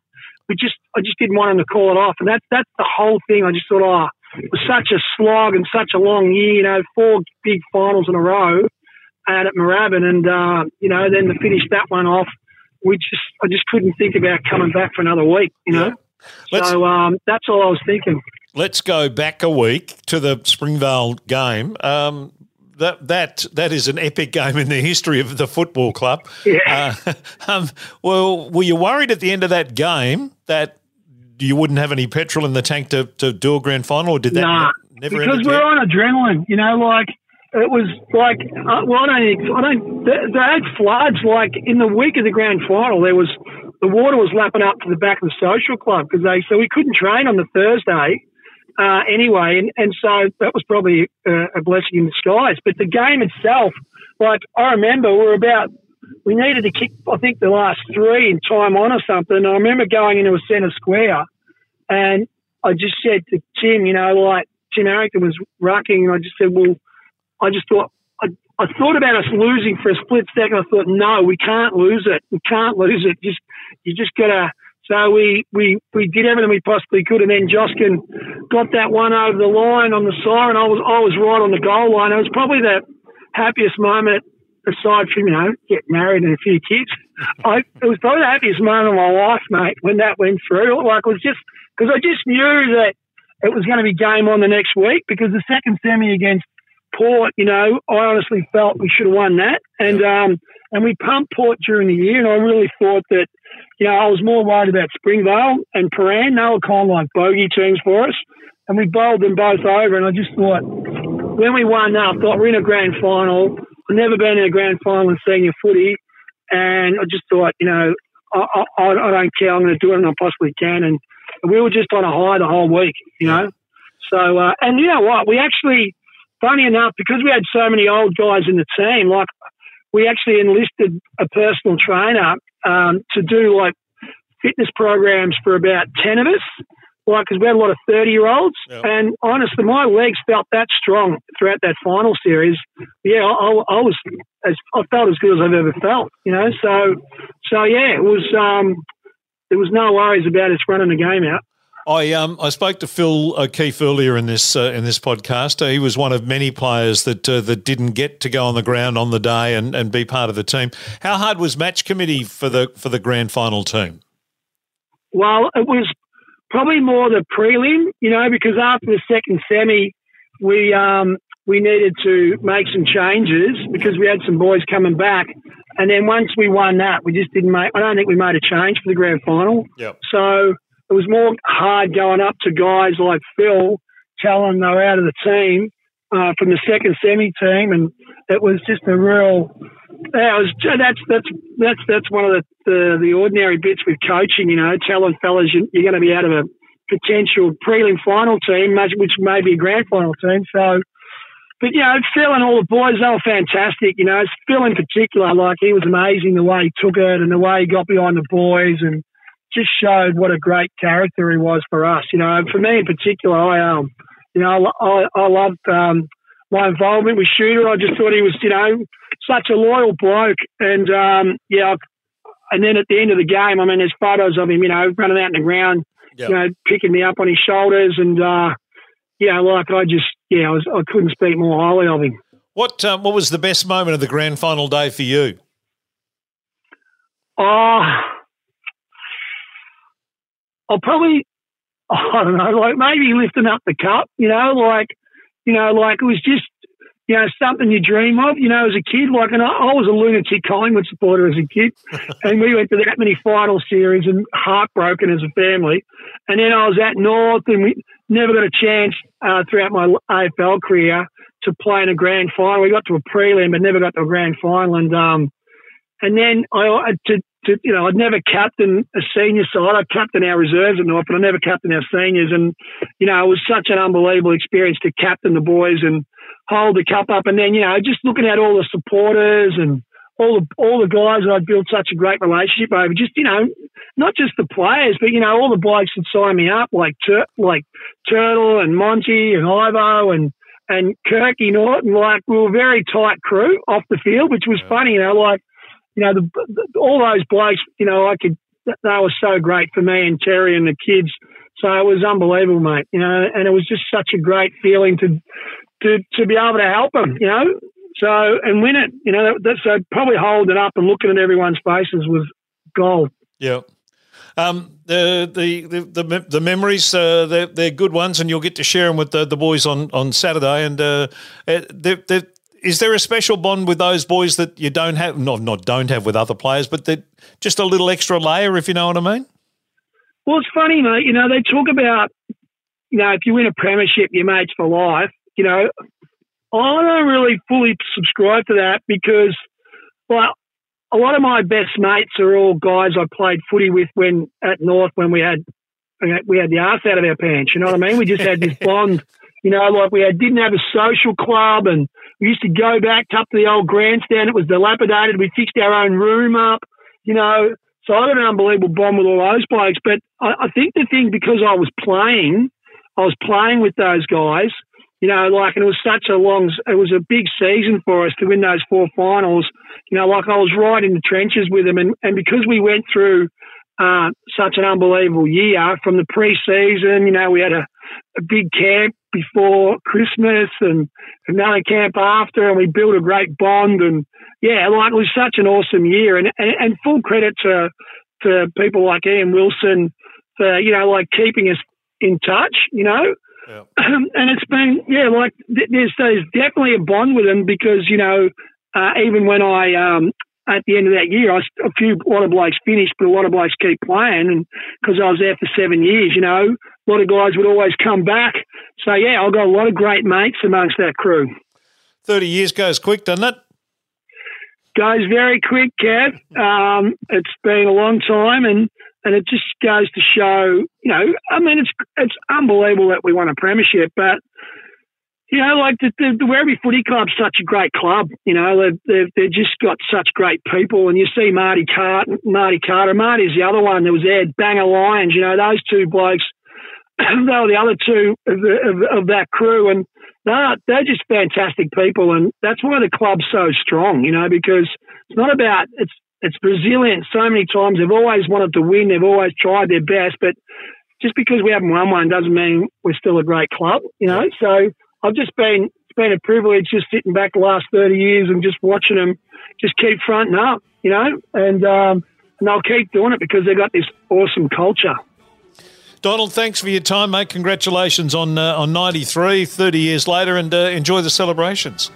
We just, I just didn't want him to call it off. And that's, that's the whole thing. I just thought, oh, it was such a slog and such a long year, you know, four big finals in a row out at Moorabbin. And, uh, you know, then to finish that one off, we just I just couldn't think about coming back for another week, you know. Let's, so um, that's all I was thinking. Let's go back a week to the Springvale game. Um, that that that is an epic game in the history of the football club. Yeah. Uh, um, well, were you worried at the end of that game that you wouldn't have any petrol in the tank to, to do a grand final, or did that nah, never? Because we're on adrenaline, you know, like it was like, uh, well, I don't, I don't, they, they had floods like in the week of the grand final. There was, the water was lapping up to the back of the social club because they, so we couldn't train on the Thursday uh, anyway. And, and so that was probably a, a blessing in disguise. But the game itself, like I remember we were about, we needed to kick, I think, the last three in time on or something. I remember going into a centre square and I just said to Jim, you know, like Jim Harrington was rucking, and I just said, well, I just thought I, I thought about us losing for a split second. I thought, no, we can't lose it. We can't lose it. Just you just gotta. So we we we did everything we possibly could, and then Joskin got that one over the line on the siren. I was I was right on the goal line. It was probably the happiest moment aside from you know getting married and a few kids. I it was probably the happiest moment of my life, mate, when that went through. Like it was just because I just knew that it was going to be game on the next week because the second semi against Port, you know, I honestly felt we should have won that, and um, and we pumped Port during the year, and I really thought that, you know, I was more worried about Springvale and Prahran. They were kind of like bogey teams for us, and we bowled them both over. And I just thought, when we won that, I thought we're in a grand final. I've never been in a grand final in senior footy, and I just thought, you know, I, I, I don't care. I'm going to do it, and I possibly can. And we were just on a high the whole week, you know. So, uh, and you know what? We actually, funny enough, because we had so many old guys in the team, like we actually enlisted a personal trainer um, to do like fitness programs for about 10 of us, like, because we had a lot of 30 year olds. Yeah. And honestly, my legs felt that strong throughout that final series. Yeah, I, I was, as, I felt as good as I've ever felt, you know? So, so yeah, it was, um, there was no worries about us running the game out. I um I spoke to Phil O'Keefe earlier in this uh, in this podcast. Uh, he was one of many players that uh, that didn't get to go on the ground on the day and, and be part of the team. How hard was match committee for the for the grand final team? Well, it was probably more the prelim, you know, because after the second semi, we um, we needed to make some changes because we had some boys coming back, and then once we won that, we just didn't make. I don't think we made a change for the grand final. Yep. So it was more hard going up to guys like Phil, telling them they were out of the team uh, from the second semi team, and it was just a real. Yeah, was, that's that's that's that's one of the, the the ordinary bits with coaching. You know, telling fellas you, you're going to be out of a potential prelim final team, which may be a grand final team. So, but you know, Phil and all the boys, they were fantastic. You know, Phil in particular, like he was amazing the way he took it and the way he got behind the boys and just showed what a great character he was for us. You know, for me in particular, I um, you know, I I loved um my involvement with Shooter. I just thought he was, you know, such a loyal bloke, and um, yeah. And then at the end of the game, I mean, there's photos of him, you know, running out in the ground, Yep. you know, picking me up on his shoulders, and uh, yeah, like I just, yeah, I was, I couldn't speak more highly of him. What um, what was the best moment of the grand final day for you? Oh, I'll probably, I don't know, like maybe lifting up the cup, you know, like, you know, like it was just, you know, something you dream of, you know, as a kid. Like, and I, I was a lunatic Collingwood supporter as a kid, and we went to that many final series and heartbroken as a family. And then I was at North, and we never got a chance uh, throughout my AFL career to play in a grand final. We got to a prelim, but never got to a grand final. And um, and then I I- to, to you know I'd never captain a senior side. I'd captain our reserves at North, but I never captain our seniors. And you know it was such an unbelievable experience to captain the boys and hold the cup up. And then you know just looking at all the supporters and all the all the guys that I'd built such a great relationship over. Just you know not just the players, but you know all the blokes that signed me up like Tur- like Turtle and Monty and Ivo and and Kirky Norton. Like we were a very tight crew off the field, which was funny. You know, like you know, the, the, all those blokes, you know, I could, they were so great for me and Terry and the kids. So it was unbelievable, mate. You know, and it was just such a great feeling to, to, to be able to help them, you know. So, and win it, you know, that, so probably holding up and looking at everyone's faces was gold. Yeah. Um, the, the the the memories uh, they're, they're good ones, and you'll get to share them with the, the boys on, on Saturday. And uh, they're, they're, is there a special bond with those boys that you don't have? Not not don't have with other players, but that just a little extra layer, if you know what I mean. Well, it's funny, mate. You know, they talk about, you know, if you win a premiership, your mates for life. You know, I don't really fully subscribe to that because, well, a lot of my best mates are all guys I played footy with when at North when we had we had the arse out of our pants. You know what I mean? We just had this bond. You know, like we had, didn't have a social club, and we used to go back up to the old grandstand. It was dilapidated. We fixed our own room up. You know, so I got an unbelievable bond with all those blokes. But I, I think the thing because I was playing, I was playing with those guys. You know, like, and it was such a long, it was a big season for us to win those four finals. You know, like I was right in the trenches with them, and and because we went through uh, such an unbelievable year from the pre-season. You know, we had a, a big camp before Christmas and another camp after, and we built a great bond. And yeah, like it was such an awesome year. And and, and full credit to to people like Ian Wilson for you know like keeping us in touch. You know. and it's been yeah like there's there's definitely a bond with them because you know uh, even when I um, at the end of that year, I, a few, a lot of blokes finished, but a lot of blokes keep playing. And because I was there for seven years, you know, a lot of guys would always come back. So yeah, I've got a lot of great mates amongst that crew. Thirty years goes quick, doesn't it? Goes very quick, Kev. Um, it's been a long time, and and it just goes to show, you know, I mean, it's it's unbelievable that we won a premiership, but you know, like the, the, the Werribee Footy Club's such a great club. You know, they've, they've, they've just got such great people. And you see Marty Carter, Marty Carter, Marty's the other one that was there, Banger Lions. You know, those two blokes, they were the other two of, of, of that crew. And they're, they're just fantastic people. And that's why the club's so strong, you know, because it's not about, it's, it's resilient so many times. They've always wanted to win. They've always tried their best, but just because we haven't won one doesn't mean we're still a great club, you know. So I've just been it's been a privilege just sitting back the last thirty years and just watching them just keep fronting up, you know, and um, and they'll keep doing it because they've got this awesome culture. Donald, thanks for your time, mate. Congratulations on uh, on 93, 30 years later, and uh, enjoy the celebrations.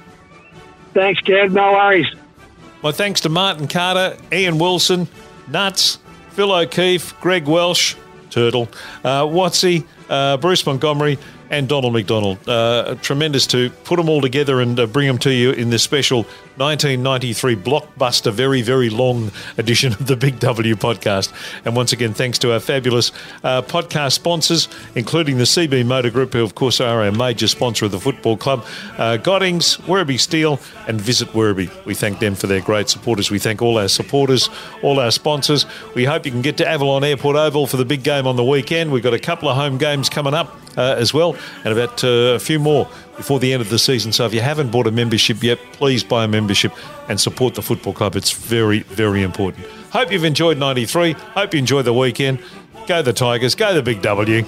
Thanks, Kev. No worries. My thanks to Martin Carter, Ian Wilson, Nuts, Phil O'Keefe, Greg Welsh, Turtle, uh, Wattsy, uh, Bruce Montgomery, and Donald McDonald. Uh, tremendous to put them all together and uh, bring them to you in this special 1993 blockbuster, very, very long edition of the Big W podcast. And once again, thanks to our fabulous uh, podcast sponsors, including the CB Motor Group, who, of course, are a major sponsor of the football club, uh, Goddings, Werribee Steel, and Visit Werribee. We thank them for their great supporters. We thank all our supporters, all our sponsors. We hope you can get to Avalon Airport Oval for the big game on the weekend. We've got a couple of home games coming up uh, as well, and about uh, a few more before the end of the season. So if you haven't bought a membership yet, please buy a membership and support the football club. It's very, very important. Hope you've enjoyed 93. Hope you enjoyed the weekend. Go the Tigers. Go the Big W.